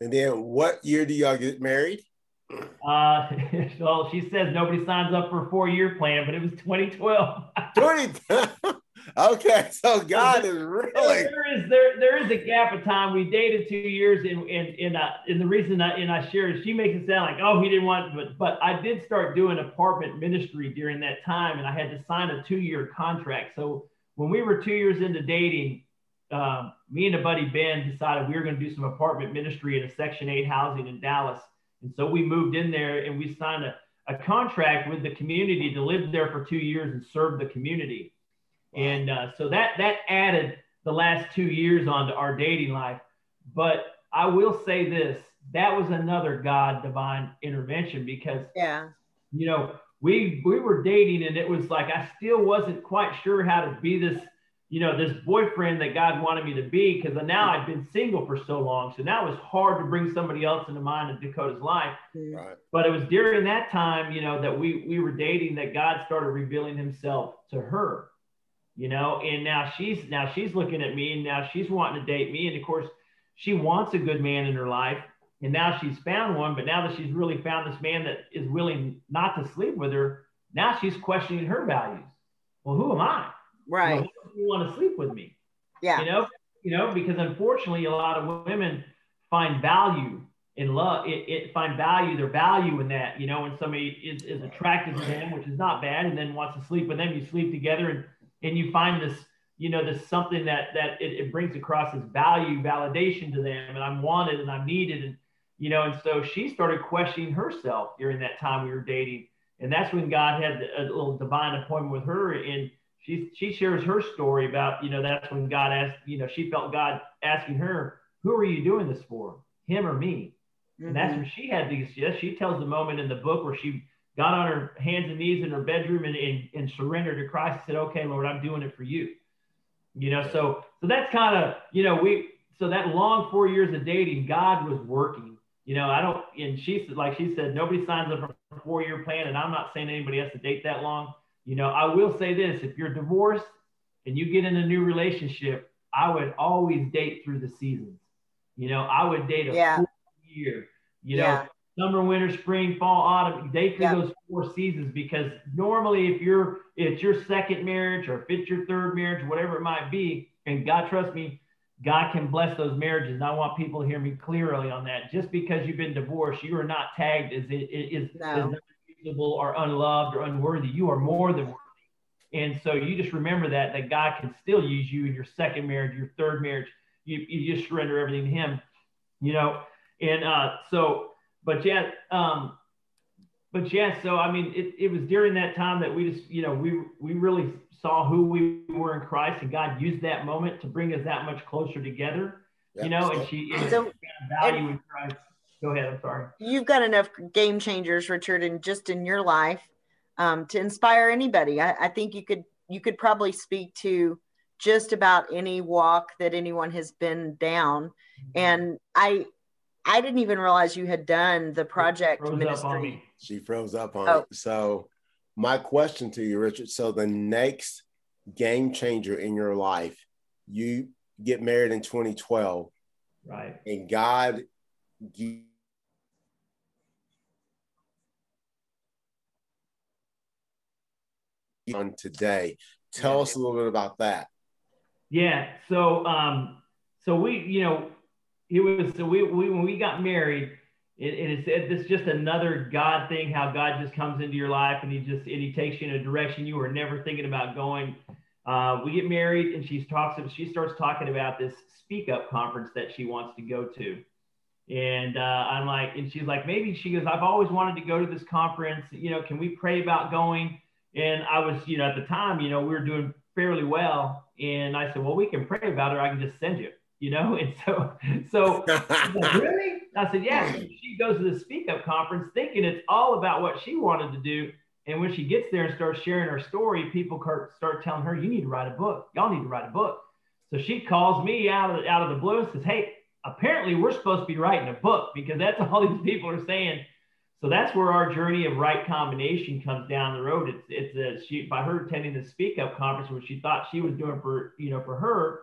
and then what year do y'all get married uh well she says nobody signs up for a four-year plan but it was 2012 20 okay so god is really there is there there is a gap of time. We dated two years and and and, uh, and the reason I, and I share is she makes it sound like oh he didn't want but but I did start doing apartment ministry during that time and I had to sign a two-year contract. So when we were two years into dating, uh, me and a buddy Ben decided we were going to do some apartment ministry in a Section 8 housing in Dallas. And so we moved in there and we signed a, a contract with the community to live there for two years and serve the community. And uh, so that that added the last two years onto our dating life. But I will say this: that was another God divine intervention because yeah, you know, we we were dating and it was like I still wasn't quite sure how to be this, you know, this boyfriend that God wanted me to be because now I'd been single for so long. So now it was hard to bring somebody else into mind in Dakota's life. Mm-hmm. Right. But it was during that time, you know, that we we were dating that God started revealing himself to her. You know, and now she's now she's looking at me and now she's wanting to date me. And of course, she wants a good man in her life and now she's found one but now that she's really found this man that is willing not to sleep with her now she's questioning her values well who am i right you, you want to sleep with me yeah you know you know because unfortunately a lot of women find value in love it, it find value their value in that you know when somebody is, is attracted to them which is not bad and then wants to sleep with them you sleep together and and you find this you know, there's something that that it, it, brings across as value, validation to them, and I'm wanted and I'm needed, and you know, and so she started questioning herself during that time we were dating. And that's when God had a little divine appointment with her. And she, she shares her story about, you know, that's when God asked, you know, she felt God asking her, who are you doing this for? Him or me? Mm-hmm. And that's mm-hmm. when she had these, yes, she tells the moment in the book where she got on her hands and knees in her bedroom and, and, and surrendered to Christ and said, okay, Lord, I'm doing it for you. You know, so, so that's kind of, you know, we, so that long four years of dating, God was working you know, I don't, and she said, like she said, nobody signs up for a four year plan. And I'm not saying anybody has to date that long. You know, I will say this if you're divorced and you get in a new relationship, I would always date through the seasons. You know, I would date a yeah. year, you know, yeah. summer, winter, spring, fall, autumn, date through yeah. those four seasons because normally if you're, if it's your second marriage or if it's your third marriage, whatever it might be, and God, trust me, God can bless those marriages. And I want people to hear me clearly on that. Just because you've been divorced, you are not tagged as it is no. Unreasonable or unloved or unworthy. You are more than worthy. And so you just remember that that God can still use you in your second marriage, your third marriage. You, you just surrender everything to Him, you know. And uh, so, but yeah, um, but yeah. So I mean, it, it was during that time that we just, you know, we we really saw who we were in Christ, and God used that moment to bring us that much closer together, yep. you know. And she and so, value and, in Christ. Go ahead. I'm sorry. You've got enough game changers, Richard, and just in your life um, to inspire anybody. I, I think you could you could probably speak to just about any walk that anyone has been down. And I I didn't even realize you had done the project ministry. She froze up on oh. it. So my question to you, Richard. So the next game changer in your life, you get married in 2012. Right. And God on today. Tell yeah. us a little bit about that. Yeah. So, um, so we, you know, it was so we, we when we got married, it, it is it's just another God thing. How God just comes into your life and he just and he takes you in a direction you were never thinking about going. Uh, we get married and she talks. She starts talking about this Speak Up conference that she wants to go to. And uh, I'm like, and she's like, maybe she goes, I've always wanted to go to this conference. You know, can we pray about going? And I was, you know, at the time, you know, we were doing fairly well. And I said, well, we can pray about it. I can just send you, you know? And so, so like, really? I said, yeah. So she goes to the Speak Up conference thinking it's all about what she wanted to do. And when she gets there and starts sharing her story, people start telling her, you need to write a book. Y'all need to write a book. So she calls me out of, out of the blue and says, hey, apparently we're supposed to be writing a book because that's all these people are saying so that's where our journey of right combination comes down the road. It's it's a she by her attending the Speak Up conference, which she thought she was doing for you know for her,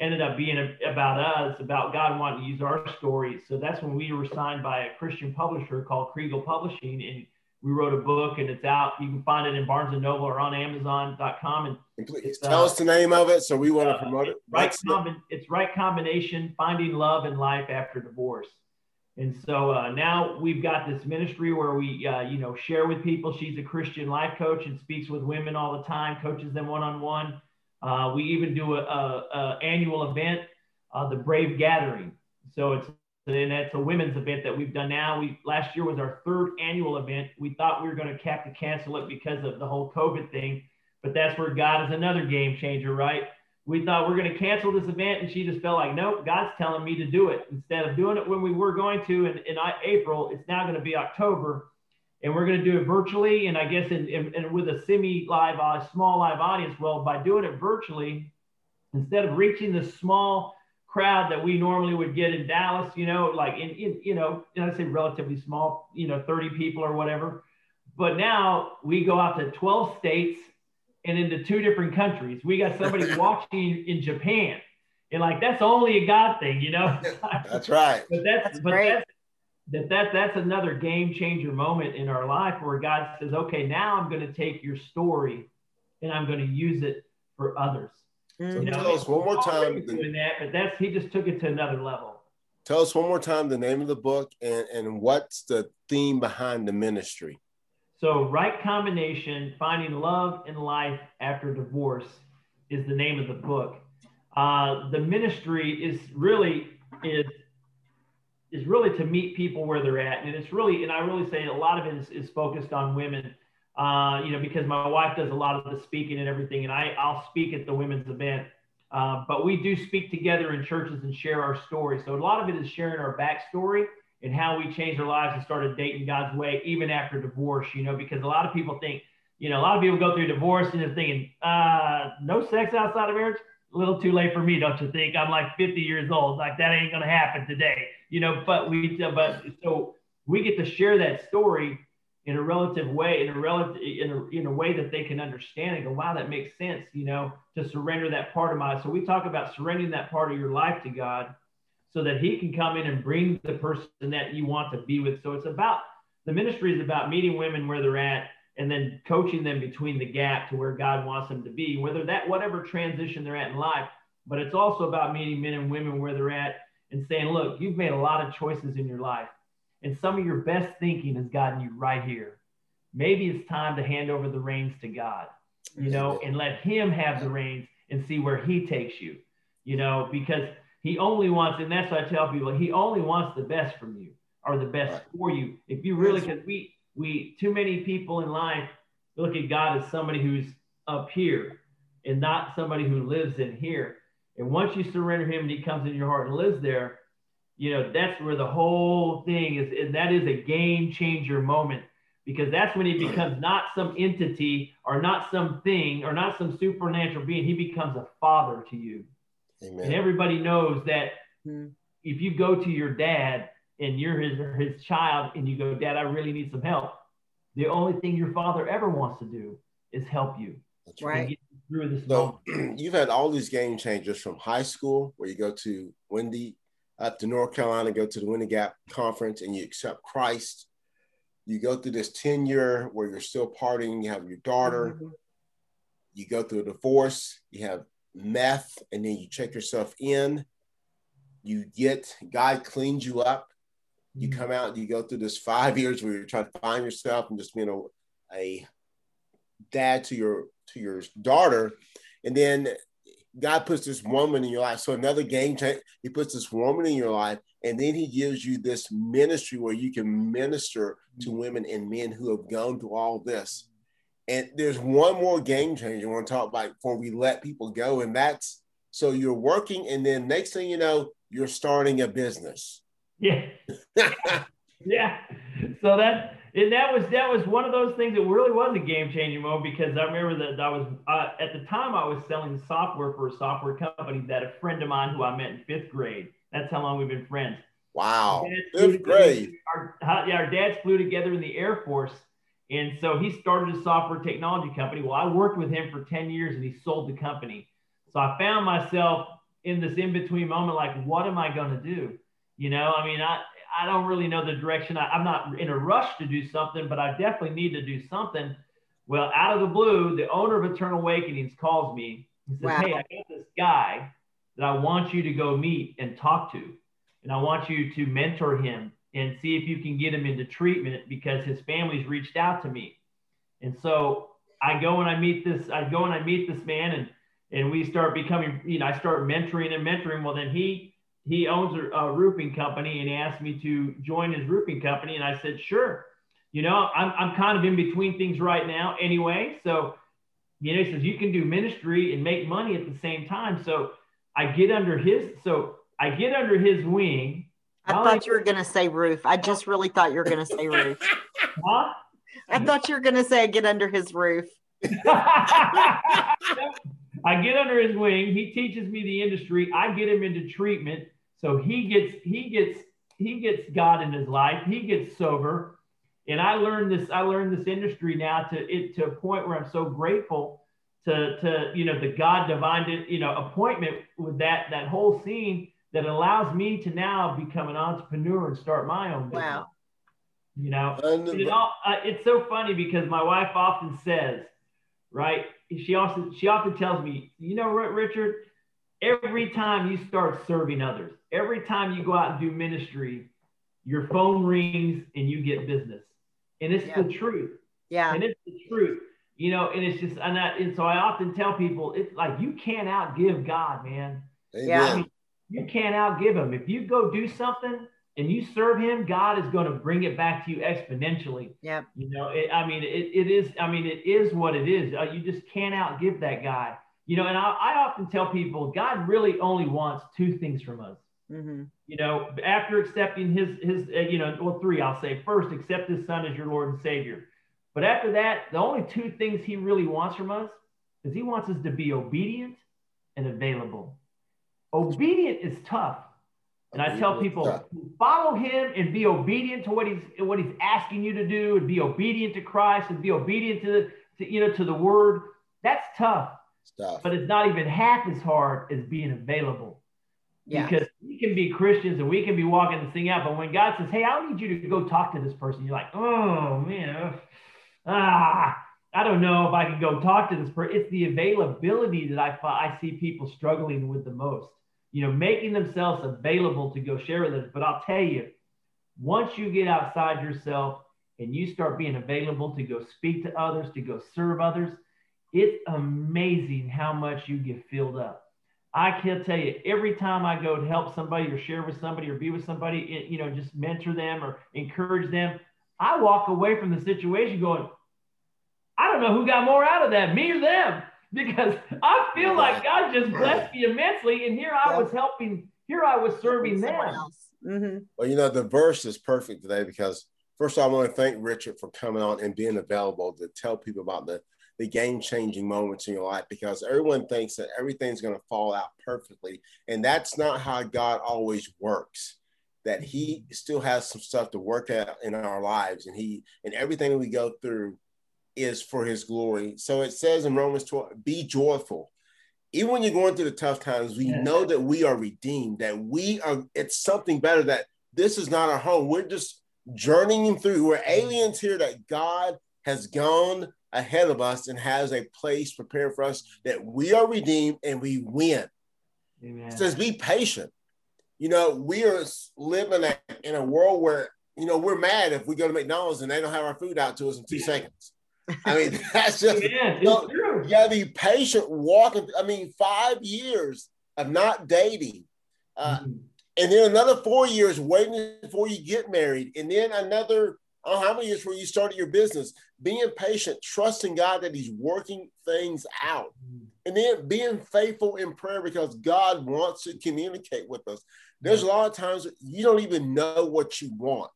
ended up being a, about us, about God wanting to use our stories. So that's when we were signed by a Christian publisher called Kregel Publishing, and we wrote a book, and it's out. You can find it in Barnes and Noble or on Amazon.com. And, and please tell uh, us the name of it, so we want to uh, promote it. Right, combi- it's right combination: finding love and life after divorce. And so uh, now we've got this ministry where we, uh, you know, share with people. She's a Christian life coach and speaks with women all the time, coaches them one on one. We even do a, a, a annual event, uh, the Brave Gathering. So it's and that's a women's event that we've done now. We last year was our third annual event. We thought we were going to have to cancel it because of the whole COVID thing, but that's where God is another game changer, right? We thought we're going to cancel this event and she just felt like nope god's telling me to do it. Instead of doing it when we were going to in, in april it's now going to be october and we're going to do it virtually and i guess in, in, in with a semi live uh, small live audience. Well by doing it virtually instead of reaching the small crowd that we normally would get in dallas you know like in, in you know and i say relatively small you know 30 people or whatever but now we go out to 12 states and into two different countries. We got somebody watching in Japan. And like that's only a God thing, you know. that's right. But that's, that's but great. that's that, that that's another game changer moment in our life where God says, okay, now I'm going to take your story and I'm going to use it for others. Mm-hmm. So you know, tell us one more time. Doing that, but that's he just took it to another level. Tell us one more time the name of the book and, and what's the theme behind the ministry. So, right combination, finding love in life after divorce is the name of the book. Uh, the ministry is really is is really to meet people where they're at, and it's really, and I really say a lot of it is, is focused on women. Uh, you know, because my wife does a lot of the speaking and everything, and I I'll speak at the women's event. Uh, but we do speak together in churches and share our story. So a lot of it is sharing our backstory and how we changed our lives and started dating God's way, even after divorce, you know, because a lot of people think, you know, a lot of people go through divorce and they're thinking, uh, no sex outside of marriage. A little too late for me, don't you think? I'm like 50 years old. Like that ain't gonna happen today, you know. But we, but so we get to share that story in a relative way, in a relative, in a, in a way that they can understand and go, wow, that makes sense, you know, to surrender that part of my. So we talk about surrendering that part of your life to God so that he can come in and bring the person that you want to be with. So it's about the ministry is about meeting women where they're at and then coaching them between the gap to where God wants them to be, whether that whatever transition they're at in life. But it's also about meeting men and women where they're at and saying, look, you've made a lot of choices in your life. And some of your best thinking has gotten you right here. maybe it's time to hand over the reins to God, you know, and let Him have the reins and see where He takes you, you know, because He only wants, and that's what I tell people, He only wants the best from you or the best right. for you. If you really, because we, we, too many people in life look at God as somebody who's up here and not somebody who lives in here. And once you surrender Him and He comes in your heart and lives there, you know, that's where the whole thing is, and that is a game changer moment because that's when he becomes not some entity or not something or not some supernatural being. He becomes a father to you. Amen. And everybody knows that mm-hmm. if you go to your dad and you're his, his child and you go, Dad, I really need some help, the only thing your father ever wants to do is help you. That's right. Through this so you've had all these game changers from high school where you go to Windy Gap to North Carolina, go to the Windy Gap Conference, and you accept Christ. You go through this 10 year where you're still partying, you have your daughter, mm-hmm. you go through a divorce, you have meth, and then you check yourself in. You get, God cleans you up. You mm-hmm. come out, you go through this five years where you're trying to find yourself and just being a, a dad to your to your daughter. And then God puts this woman in your life. So another game change, he puts this woman in your life, and then he gives you this ministry where you can minister to mm-hmm. women and men who have gone through all this. And there's one more game changer I want to talk about before we let people go, and that's so you're working, and then next thing you know, you're starting a business. Yeah. yeah. So that and that was that was one of those things that really was a game changing moment because I remember that I was uh, at the time I was selling software for a software company that a friend of mine who I met in fifth grade. That's how long we've been friends. Wow, fifth grade. Our, yeah, our dads flew together in the Air Force, and so he started a software technology company. Well, I worked with him for ten years, and he sold the company. So I found myself in this in between moment, like, what am I going to do? You know, I mean, I I don't really know the direction. I, am not in a rush to do something, but I definitely need to do something. Well, out of the blue, the owner of Eternal Awakenings calls me. He says, wow. Hey, I got this guy that I want you to go meet and talk to. And I want you to mentor him and see if you can get him into treatment because his family's reached out to me. And so I go and I meet this, I go and I meet this man and and we start becoming, you know, I start mentoring and mentoring. Well, then he he owns a, a, roofing company and he asked me to join his roofing company. And I said, sure. You know, I'm, I'm kind of in between things right now anyway. So, you know, he says, you can do ministry and make money at the same time. So I get under his, so I get under his wing. I thought you were going to say roof. I just really thought you were going to say roof. Huh? I thought you were going to say I get under his roof. I get under his wing. He teaches me the industry. I get him into treatment. So he gets he gets he gets God in his life. He gets sober, and I learned this. I learned this industry now to it to a point where I'm so grateful to to you know the God divine you know appointment with that that whole scene that allows me to now become an entrepreneur and start my own business. Wow. You know, it all, uh, it's so funny because my wife often says, right? She also she often tells me, you know, Richard, every time you start serving others, every time you go out and do ministry, your phone rings and you get business. And it's yeah. the truth. Yeah. And it's the truth. You know, and it's just, and, I, and so I often tell people, it's like you can't outgive God, man. Amen. Yeah. I mean, you can't outgive him. If you go do something and you serve him, God is going to bring it back to you exponentially. Yeah. You know, it, I mean, it, it is, I mean, it is what it is. Uh, you just can't outgive that guy. You know, and I, I often tell people God really only wants two things from us. Mm-hmm. You know, after accepting his his uh, you know, well, three I'll say. First, accept his son as your Lord and Savior. But after that, the only two things he really wants from us is he wants us to be obedient and available. Obedient is tough. And I tell people follow him and be obedient to what he's what he's asking you to do and be obedient to Christ and be obedient to the to, you know to the word. That's tough stuff. But it's not even half as hard as being available. Yeah. Because we can be Christians and we can be walking this thing out, but when God says, "Hey, I need you to go talk to this person," you're like, "Oh man, ah, I don't know if I can go talk to this person." It's the availability that I I see people struggling with the most. You know, making themselves available to go share with us. But I'll tell you, once you get outside yourself and you start being available to go speak to others, to go serve others, it's amazing how much you get filled up. I can tell you every time I go to help somebody or share with somebody or be with somebody, you know, just mentor them or encourage them, I walk away from the situation going, I don't know who got more out of that, me or them, because I feel like God just blessed me immensely. And here I was helping, here I was serving them. Mm-hmm. Well, you know, the verse is perfect today because first all, I want to thank Richard for coming on and being available to tell people about the the game changing moments in your life because everyone thinks that everything's going to fall out perfectly. And that's not how God always works. That He still has some stuff to work out in our lives, and He and everything we go through is for His glory. So it says in Romans 12, be joyful. Even when you're going through the tough times, we yeah. know that we are redeemed, that we are, it's something better, that this is not our home. We're just journeying through. We're aliens here that God has gone ahead of us and has a place prepared for us that we are redeemed and we win. Amen. It says, be patient. You know, we are living in a world where, you know, we're mad if we go to McDonald's and they don't have our food out to us in two seconds. I mean, that's just, yeah, you, know, you gotta be patient walking. I mean, five years of not dating. Uh, mm-hmm. And then another four years waiting before you get married. And then another oh, how many years where you started your business, being patient, trusting God that He's working things out, mm. and then being faithful in prayer because God wants to communicate with us. There's a lot of times you don't even know what you want.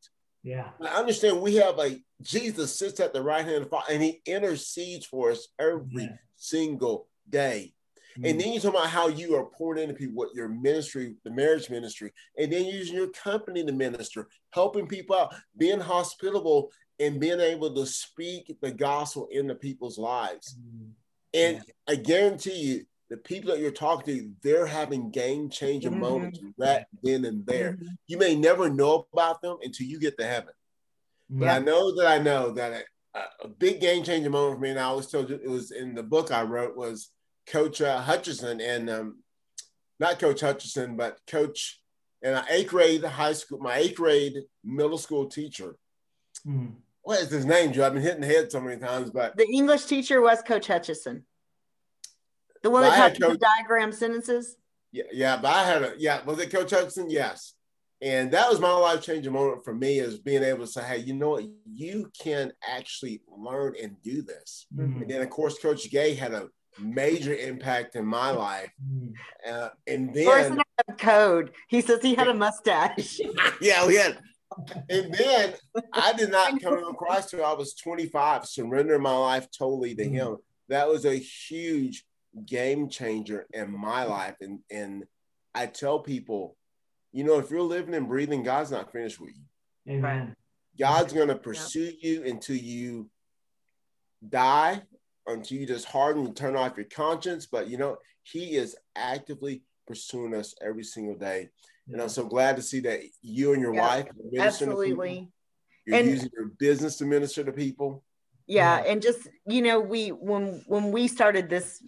Yeah. I understand we have a Jesus sits at the right hand of Father and he intercedes for us every yeah. single day. Mm-hmm. And then you talk about how you are pouring into people, what your ministry, the marriage ministry, and then using your company to minister, helping people out, being hospitable, and being able to speak the gospel into people's lives. Mm-hmm. And yeah. I guarantee you, the people that you're talking to, they're having game changing mm-hmm. moments right then and there. Mm-hmm. You may never know about them until you get to heaven. But I know that I know that a, a big game changing moment for me, and I always told you it was in the book I wrote was Coach uh, Hutchison and um, not Coach Hutchison, but Coach and an eighth grade high school, my eighth grade middle school teacher. Mm. What is his name, Joe? I've been hitting the head so many times, but the English teacher was Coach Hutchison. The one that taught Coach, the diagram sentences. Yeah, yeah, but I had a yeah. Was it Coach Hutchison? Yes. And that was my life changing moment for me is being able to say, hey, you know what? You can actually learn and do this. Mm-hmm. And then, of course, Coach Gay had a major impact in my life. Mm. Uh, and then person of code. He says he had a mustache. yeah, we had. And then I did not come to Christ till I was 25, surrendering my life totally to mm. Him. That was a huge game changer in my life. And and I tell people, you know, if you're living and breathing, God's not finished with you. Amen. God's going to pursue yep. you until you die until you just harden and turn off your conscience. But you know, he is actively pursuing us every single day. And I'm so glad to see that you and your yeah, wife absolutely. You're and, using your business to minister to people. Yeah, yeah, and just you know, we when when we started this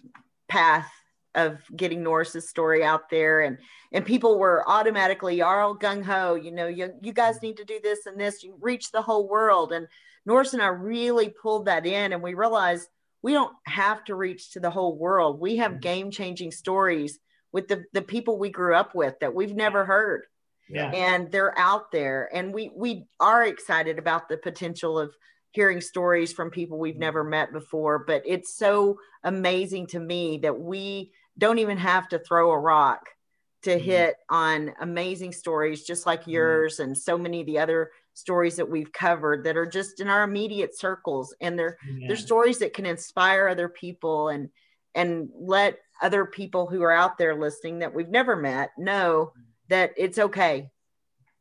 path of getting Norris's story out there, and and people were automatically all gung ho. You know, you you guys need to do this and this. You reach the whole world, and Norris and I really pulled that in, and we realized we don't have to reach to the whole world. We have mm-hmm. game changing stories with the, the people we grew up with that we've never heard. Yeah. And they're out there. And we we are excited about the potential of hearing stories from people we've never mm-hmm. met before. But it's so amazing to me that we don't even have to throw a rock to mm-hmm. hit on amazing stories just like mm-hmm. yours mm-hmm. and so many of the other stories that we've covered that are just in our immediate circles and they're yeah. they're stories that can inspire other people and and let other people who are out there listening that we've never met know that it's okay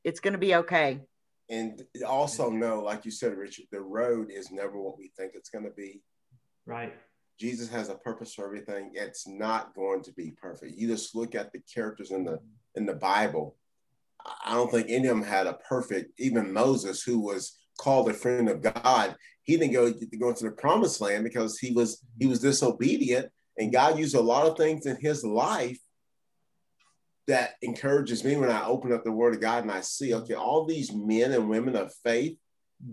it's going to be okay and also know like you said richard the road is never what we think it's going to be. Right. Jesus has a purpose for everything. It's not going to be perfect. You just look at the characters in the in the bible. I don't think any of them had a perfect, even Moses, who was called a friend of God, he didn't go to go into the promised land because he was he was disobedient. And God used a lot of things in his life that encourages me when I open up the word of God and I see, okay, all these men and women of faith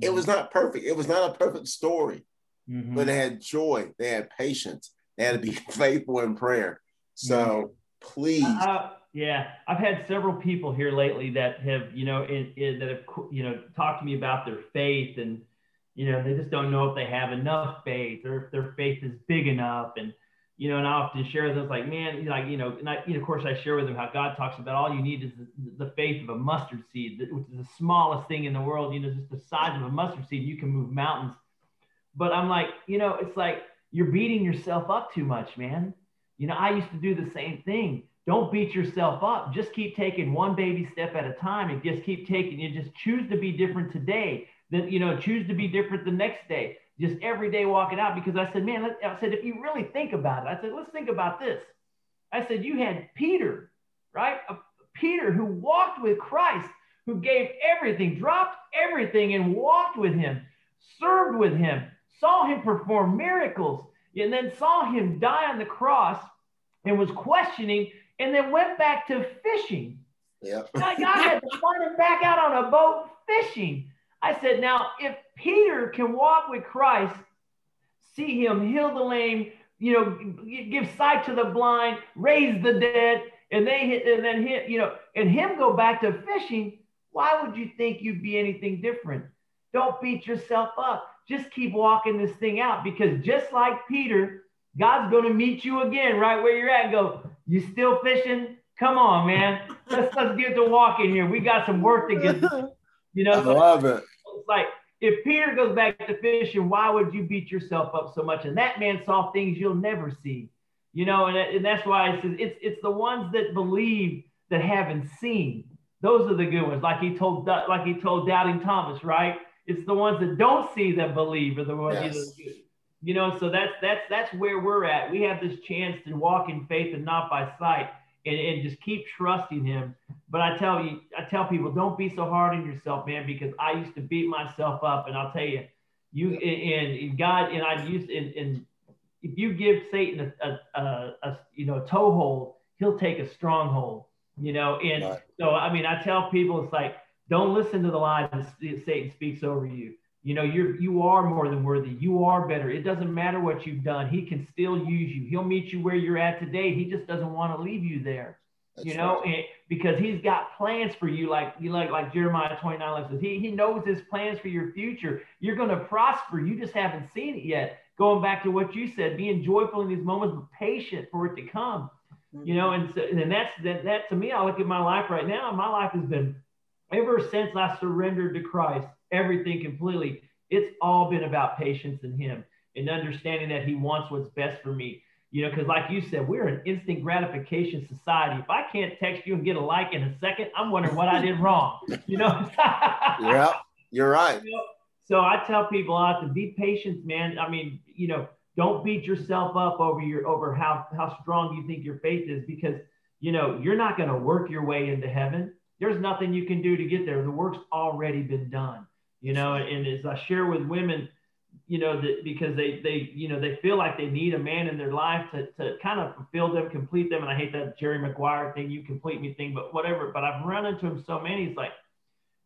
It was not perfect. It was not a perfect story, Mhm. but they had joy. They had patience. They had to be faithful in prayer. So please, Uh, yeah, I've had several people here lately that have, you know, in, in, that have, you know, talked to me about their faith, and you know, they just don't know if they have enough faith or if their faith is big enough, and you know, and I often share with them, like, man, like, you know, and I, of course, I share with them how God talks about all you need is the, the faith of a mustard seed, which is the smallest thing in the world, you know, just the size of a mustard seed, you can move mountains. But I'm like, you know, it's like you're beating yourself up too much, man. You know, I used to do the same thing. Don't beat yourself up. Just keep taking one baby step at a time and just keep taking, you just choose to be different today. Then, you know, choose to be different the next day. Just every day walking out because I said, man, I said, if you really think about it, I said, let's think about this. I said, you had Peter, right? A- Peter who walked with Christ, who gave everything, dropped everything and walked with him, served with him, saw him perform miracles, and then saw him die on the cross and was questioning and then went back to fishing. yeah, God had to find him back out on a boat fishing. I said, now, if Peter can walk with Christ, see him heal the lame, you know, give sight to the blind, raise the dead, and they and then hit, you know, and him go back to fishing, why would you think you'd be anything different? Don't beat yourself up. Just keep walking this thing out because just like Peter, God's going to meet you again right where you're at and go, You still fishing? Come on, man. Let's let's get to walking here. We got some work to get. You know, so love it. It's like if Peter goes back to fishing, why would you beat yourself up so much? And that man saw things you'll never see. You know, and, and that's why I said it's it's the ones that believe that haven't seen. Those are the good ones. Like he told like he told doubting Thomas, right? It's the ones that don't see that believe are the ones Yes. that good. You know, so that's that's that's where we're at. We have this chance to walk in faith and not by sight, and, and just keep trusting Him. But I tell you, I tell people, don't be so hard on yourself, man, because I used to beat myself up, and I'll tell you, you and, and God, and I've used and, and if you give Satan a, a, a, a you know toehold, he'll take a stronghold. You know, and Right. so I mean, I tell people, it's like don't listen to the lies that Satan speaks over you. You know, you're you are more than worthy. You are better. It doesn't matter what you've done. He can still use you. He'll meet you where you're at today. He just doesn't want to leave you there. That's you know, right. and, because he's got plans for you, like you like like Jeremiah 29 says. He he knows his plans for your future. You're going to prosper. You just haven't seen it yet. Going back to what you said, being joyful in these moments, but patient for it to come you know and so, and that's that, that to me i look at my life right now my life has been ever since i surrendered to christ everything completely it's all been about patience in him and understanding that he wants what's best for me you know because like you said we're an instant gratification society if i can't text you and get a like in a second i'm wondering what i did wrong you know Yeah, you're right. you know, so I tell people I have to be patient, man. I mean, you know, don't beat yourself up over your over how how strong you think your faith is because you know you're not going to work your way into heaven. There's nothing you can do to get there. The work's already been done. You know, and as I share with women, you know, that because they they you know they feel like they need a man in their life to to kind of fulfill them, complete them. And I hate that Jerry Maguire thing, you complete me thing, but whatever. But I've run into him so many. It's like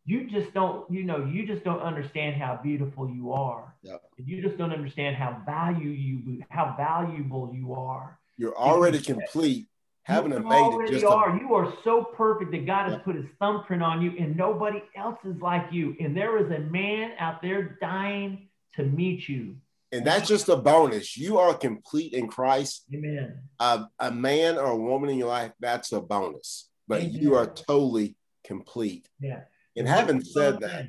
you just don't you know you just don't understand how beautiful you are Yeah. you just don't understand how value you how valuable you are You're already complete. Haven't you made it already just a, are you are so perfect that god has Yeah. put his thumbprint on you and nobody else is like you and there is a man out there dying to meet you and that's just a bonus. You are complete in Christ. amen A, a man or a woman in your life, that's a bonus. But Amen. you are totally complete. yeah And having said that,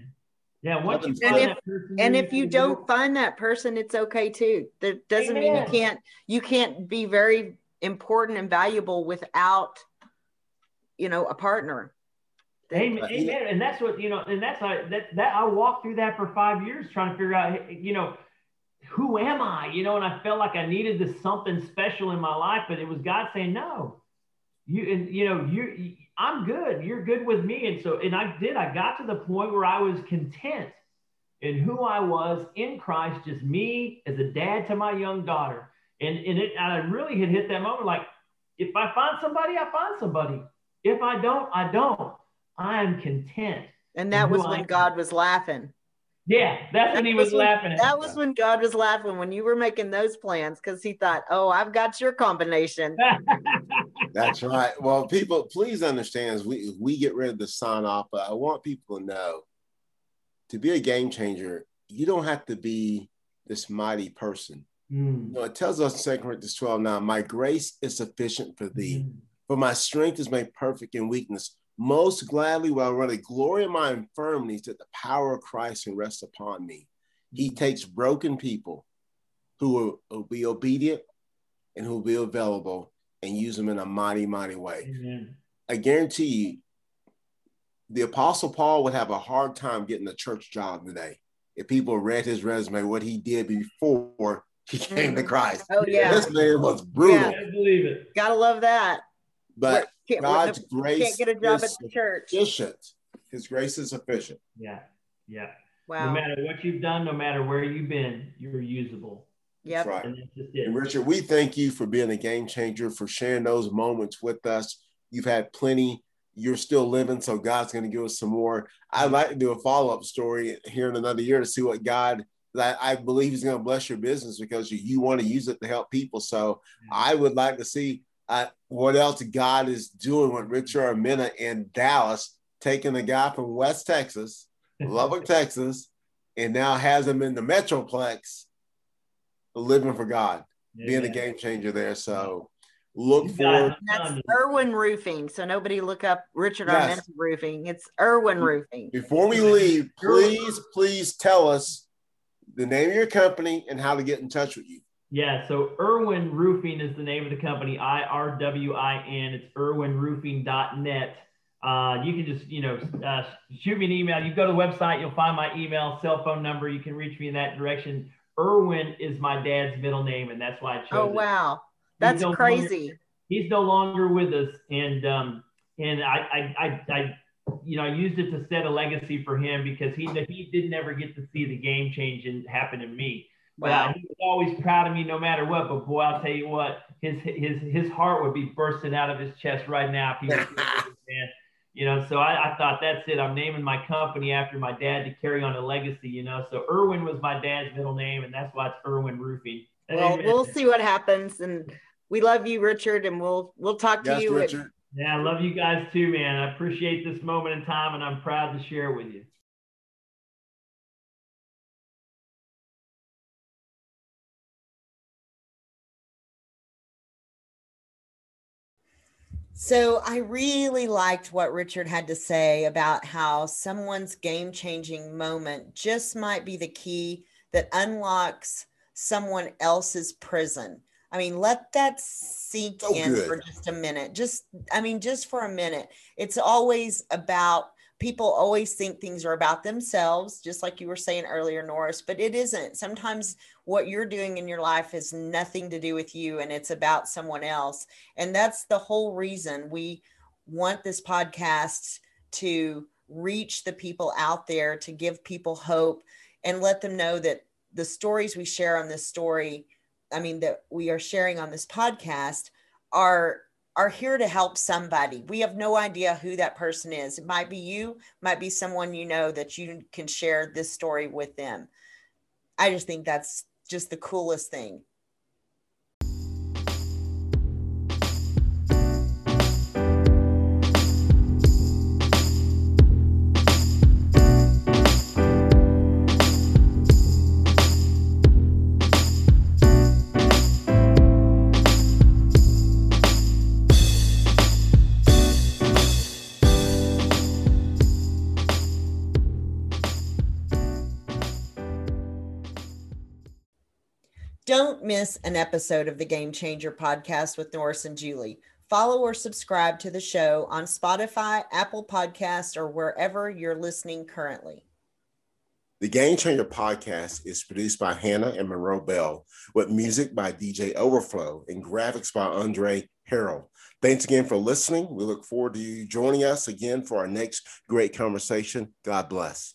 yeah once you And if- that person and you're if you gonna do don't find that person it's okay too that doesn't mean you can't you can't be very important and valuable without you know a partner Amen. Amen. And that's what you know, and that's how that that I walked through that for five years trying to figure out, you know, who am I? You know, and I felt like I needed this something special in my life, but it was God saying, No, you and you know, you I'm good. You're good with me. And so, and I did, I got to the point where I was content in who I was in Christ, just me as a dad to my young daughter. And and it I really had hit that moment like, if I find somebody, I find somebody. If I don't, I don't. I am content. and that who was I when am. god was laughing Yeah, that's when he was, was when, laughing. that was when God was laughing when you were making those plans because he thought, "Oh, I've got your combination." that's right. Well, people, please understand as we we get rid of the sign off, but I want people to know to be a game changer, you don't have to be this mighty person. Mm. You know, it tells us in 2 Corinthians 12 now, my grace is sufficient for thee, mm. for my strength is made perfect in weakness. Most gladly will I rather glory in my infirmities that the power of Christ can rest upon me. He mm. takes broken people who will, will be obedient and who will be available and use them in a mighty, mighty way. Amen. I guarantee you, the Apostle Paul would have a hard time getting a church job today if people read his resume, what he did before he came to mm. Christ. Oh yeah, this man was brutal. Yeah, I believe it. Gotta love that. But God's grace can't get a job at the church. Sufficient. His grace is sufficient. Yeah, yeah. Wow. No matter what you've done, no matter where you've been, you're usable. Yep. Right. And, and Richard, we thank you for being a game changer, for sharing those moments with us. You've had plenty you're still living, so God's going to give us some more. I'd like to do a follow up story here in another year to see what God. I, I believe He's going to bless your business because you, you want to use it to help people. So I would like to see uh, what else God is doing with Richard Armenta in Dallas, taking a guy from West Texas, Lubbock, Texas, and now has him in the Metroplex, living for God, yeah. being a game changer there. So look for that's Irwin Roofing. So nobody look up Richard yes. Armenta Roofing. It's Irwin Roofing. Before we leave, please, please tell us the name of your company and how to get in touch with you. Yeah, so Irwin Roofing is the name of the company, I R W I N. It's irwinroofing.net. Uh, you can just, you know, uh, shoot me an email. You go to the website, you'll find my email, cell phone number. You can reach me in that direction. Irwin is my dad's middle name, and that's why I chose Oh, wow. It. That's no crazy. Longer, he's no longer with us, and um, and I, I, I, I, you know, I used it to set a legacy for him because he he did never get to see the game change and happen in me. But wow. he was always proud of me no matter what. But boy, I'll tell you what, his his his heart would be bursting out of his chest right now if he was man. You know, so I, I thought that's it. I'm naming my company after my dad to carry on a legacy. You know, so Irwin was my dad's middle name, and that's why it's Irwin Roofing. Well, we'll see what happens, and we love you, Richard, and we'll we'll talk to yes, you. Richard. Yeah, I love you guys too, man. I appreciate this moment in time, and I'm proud to share it with you. So I really liked what Richard had to say about how someone's game changing moment just might be the key that unlocks someone else's prison. I mean, let that sink so in good. for just a minute. Just, I mean, just for a minute. It's always about people always think things are about themselves, just like you were saying earlier, Norris, but it isn't. Sometimes what you're doing in your life has nothing to do with you and it's about someone else. And that's the whole reason we want this podcast to reach the people out there, to give people hope and let them know that the stories we share on this story I mean, that we are sharing on this podcast are are here to help somebody. We have no idea who that person is. It might be you, might be someone you know that you can share this story with them. I just think that's just the coolest thing. Miss an episode of the Game Changer podcast with Norris and Julie. Follow or subscribe to the show on Spotify, Apple Podcast, or wherever you're listening currently. The Game Changer podcast is produced by Hannah and Monroe Bell, with music by DJ Overflow and graphics by Andre Harrell. Thanks again for listening. We look forward to you joining us again for our next great conversation. God bless.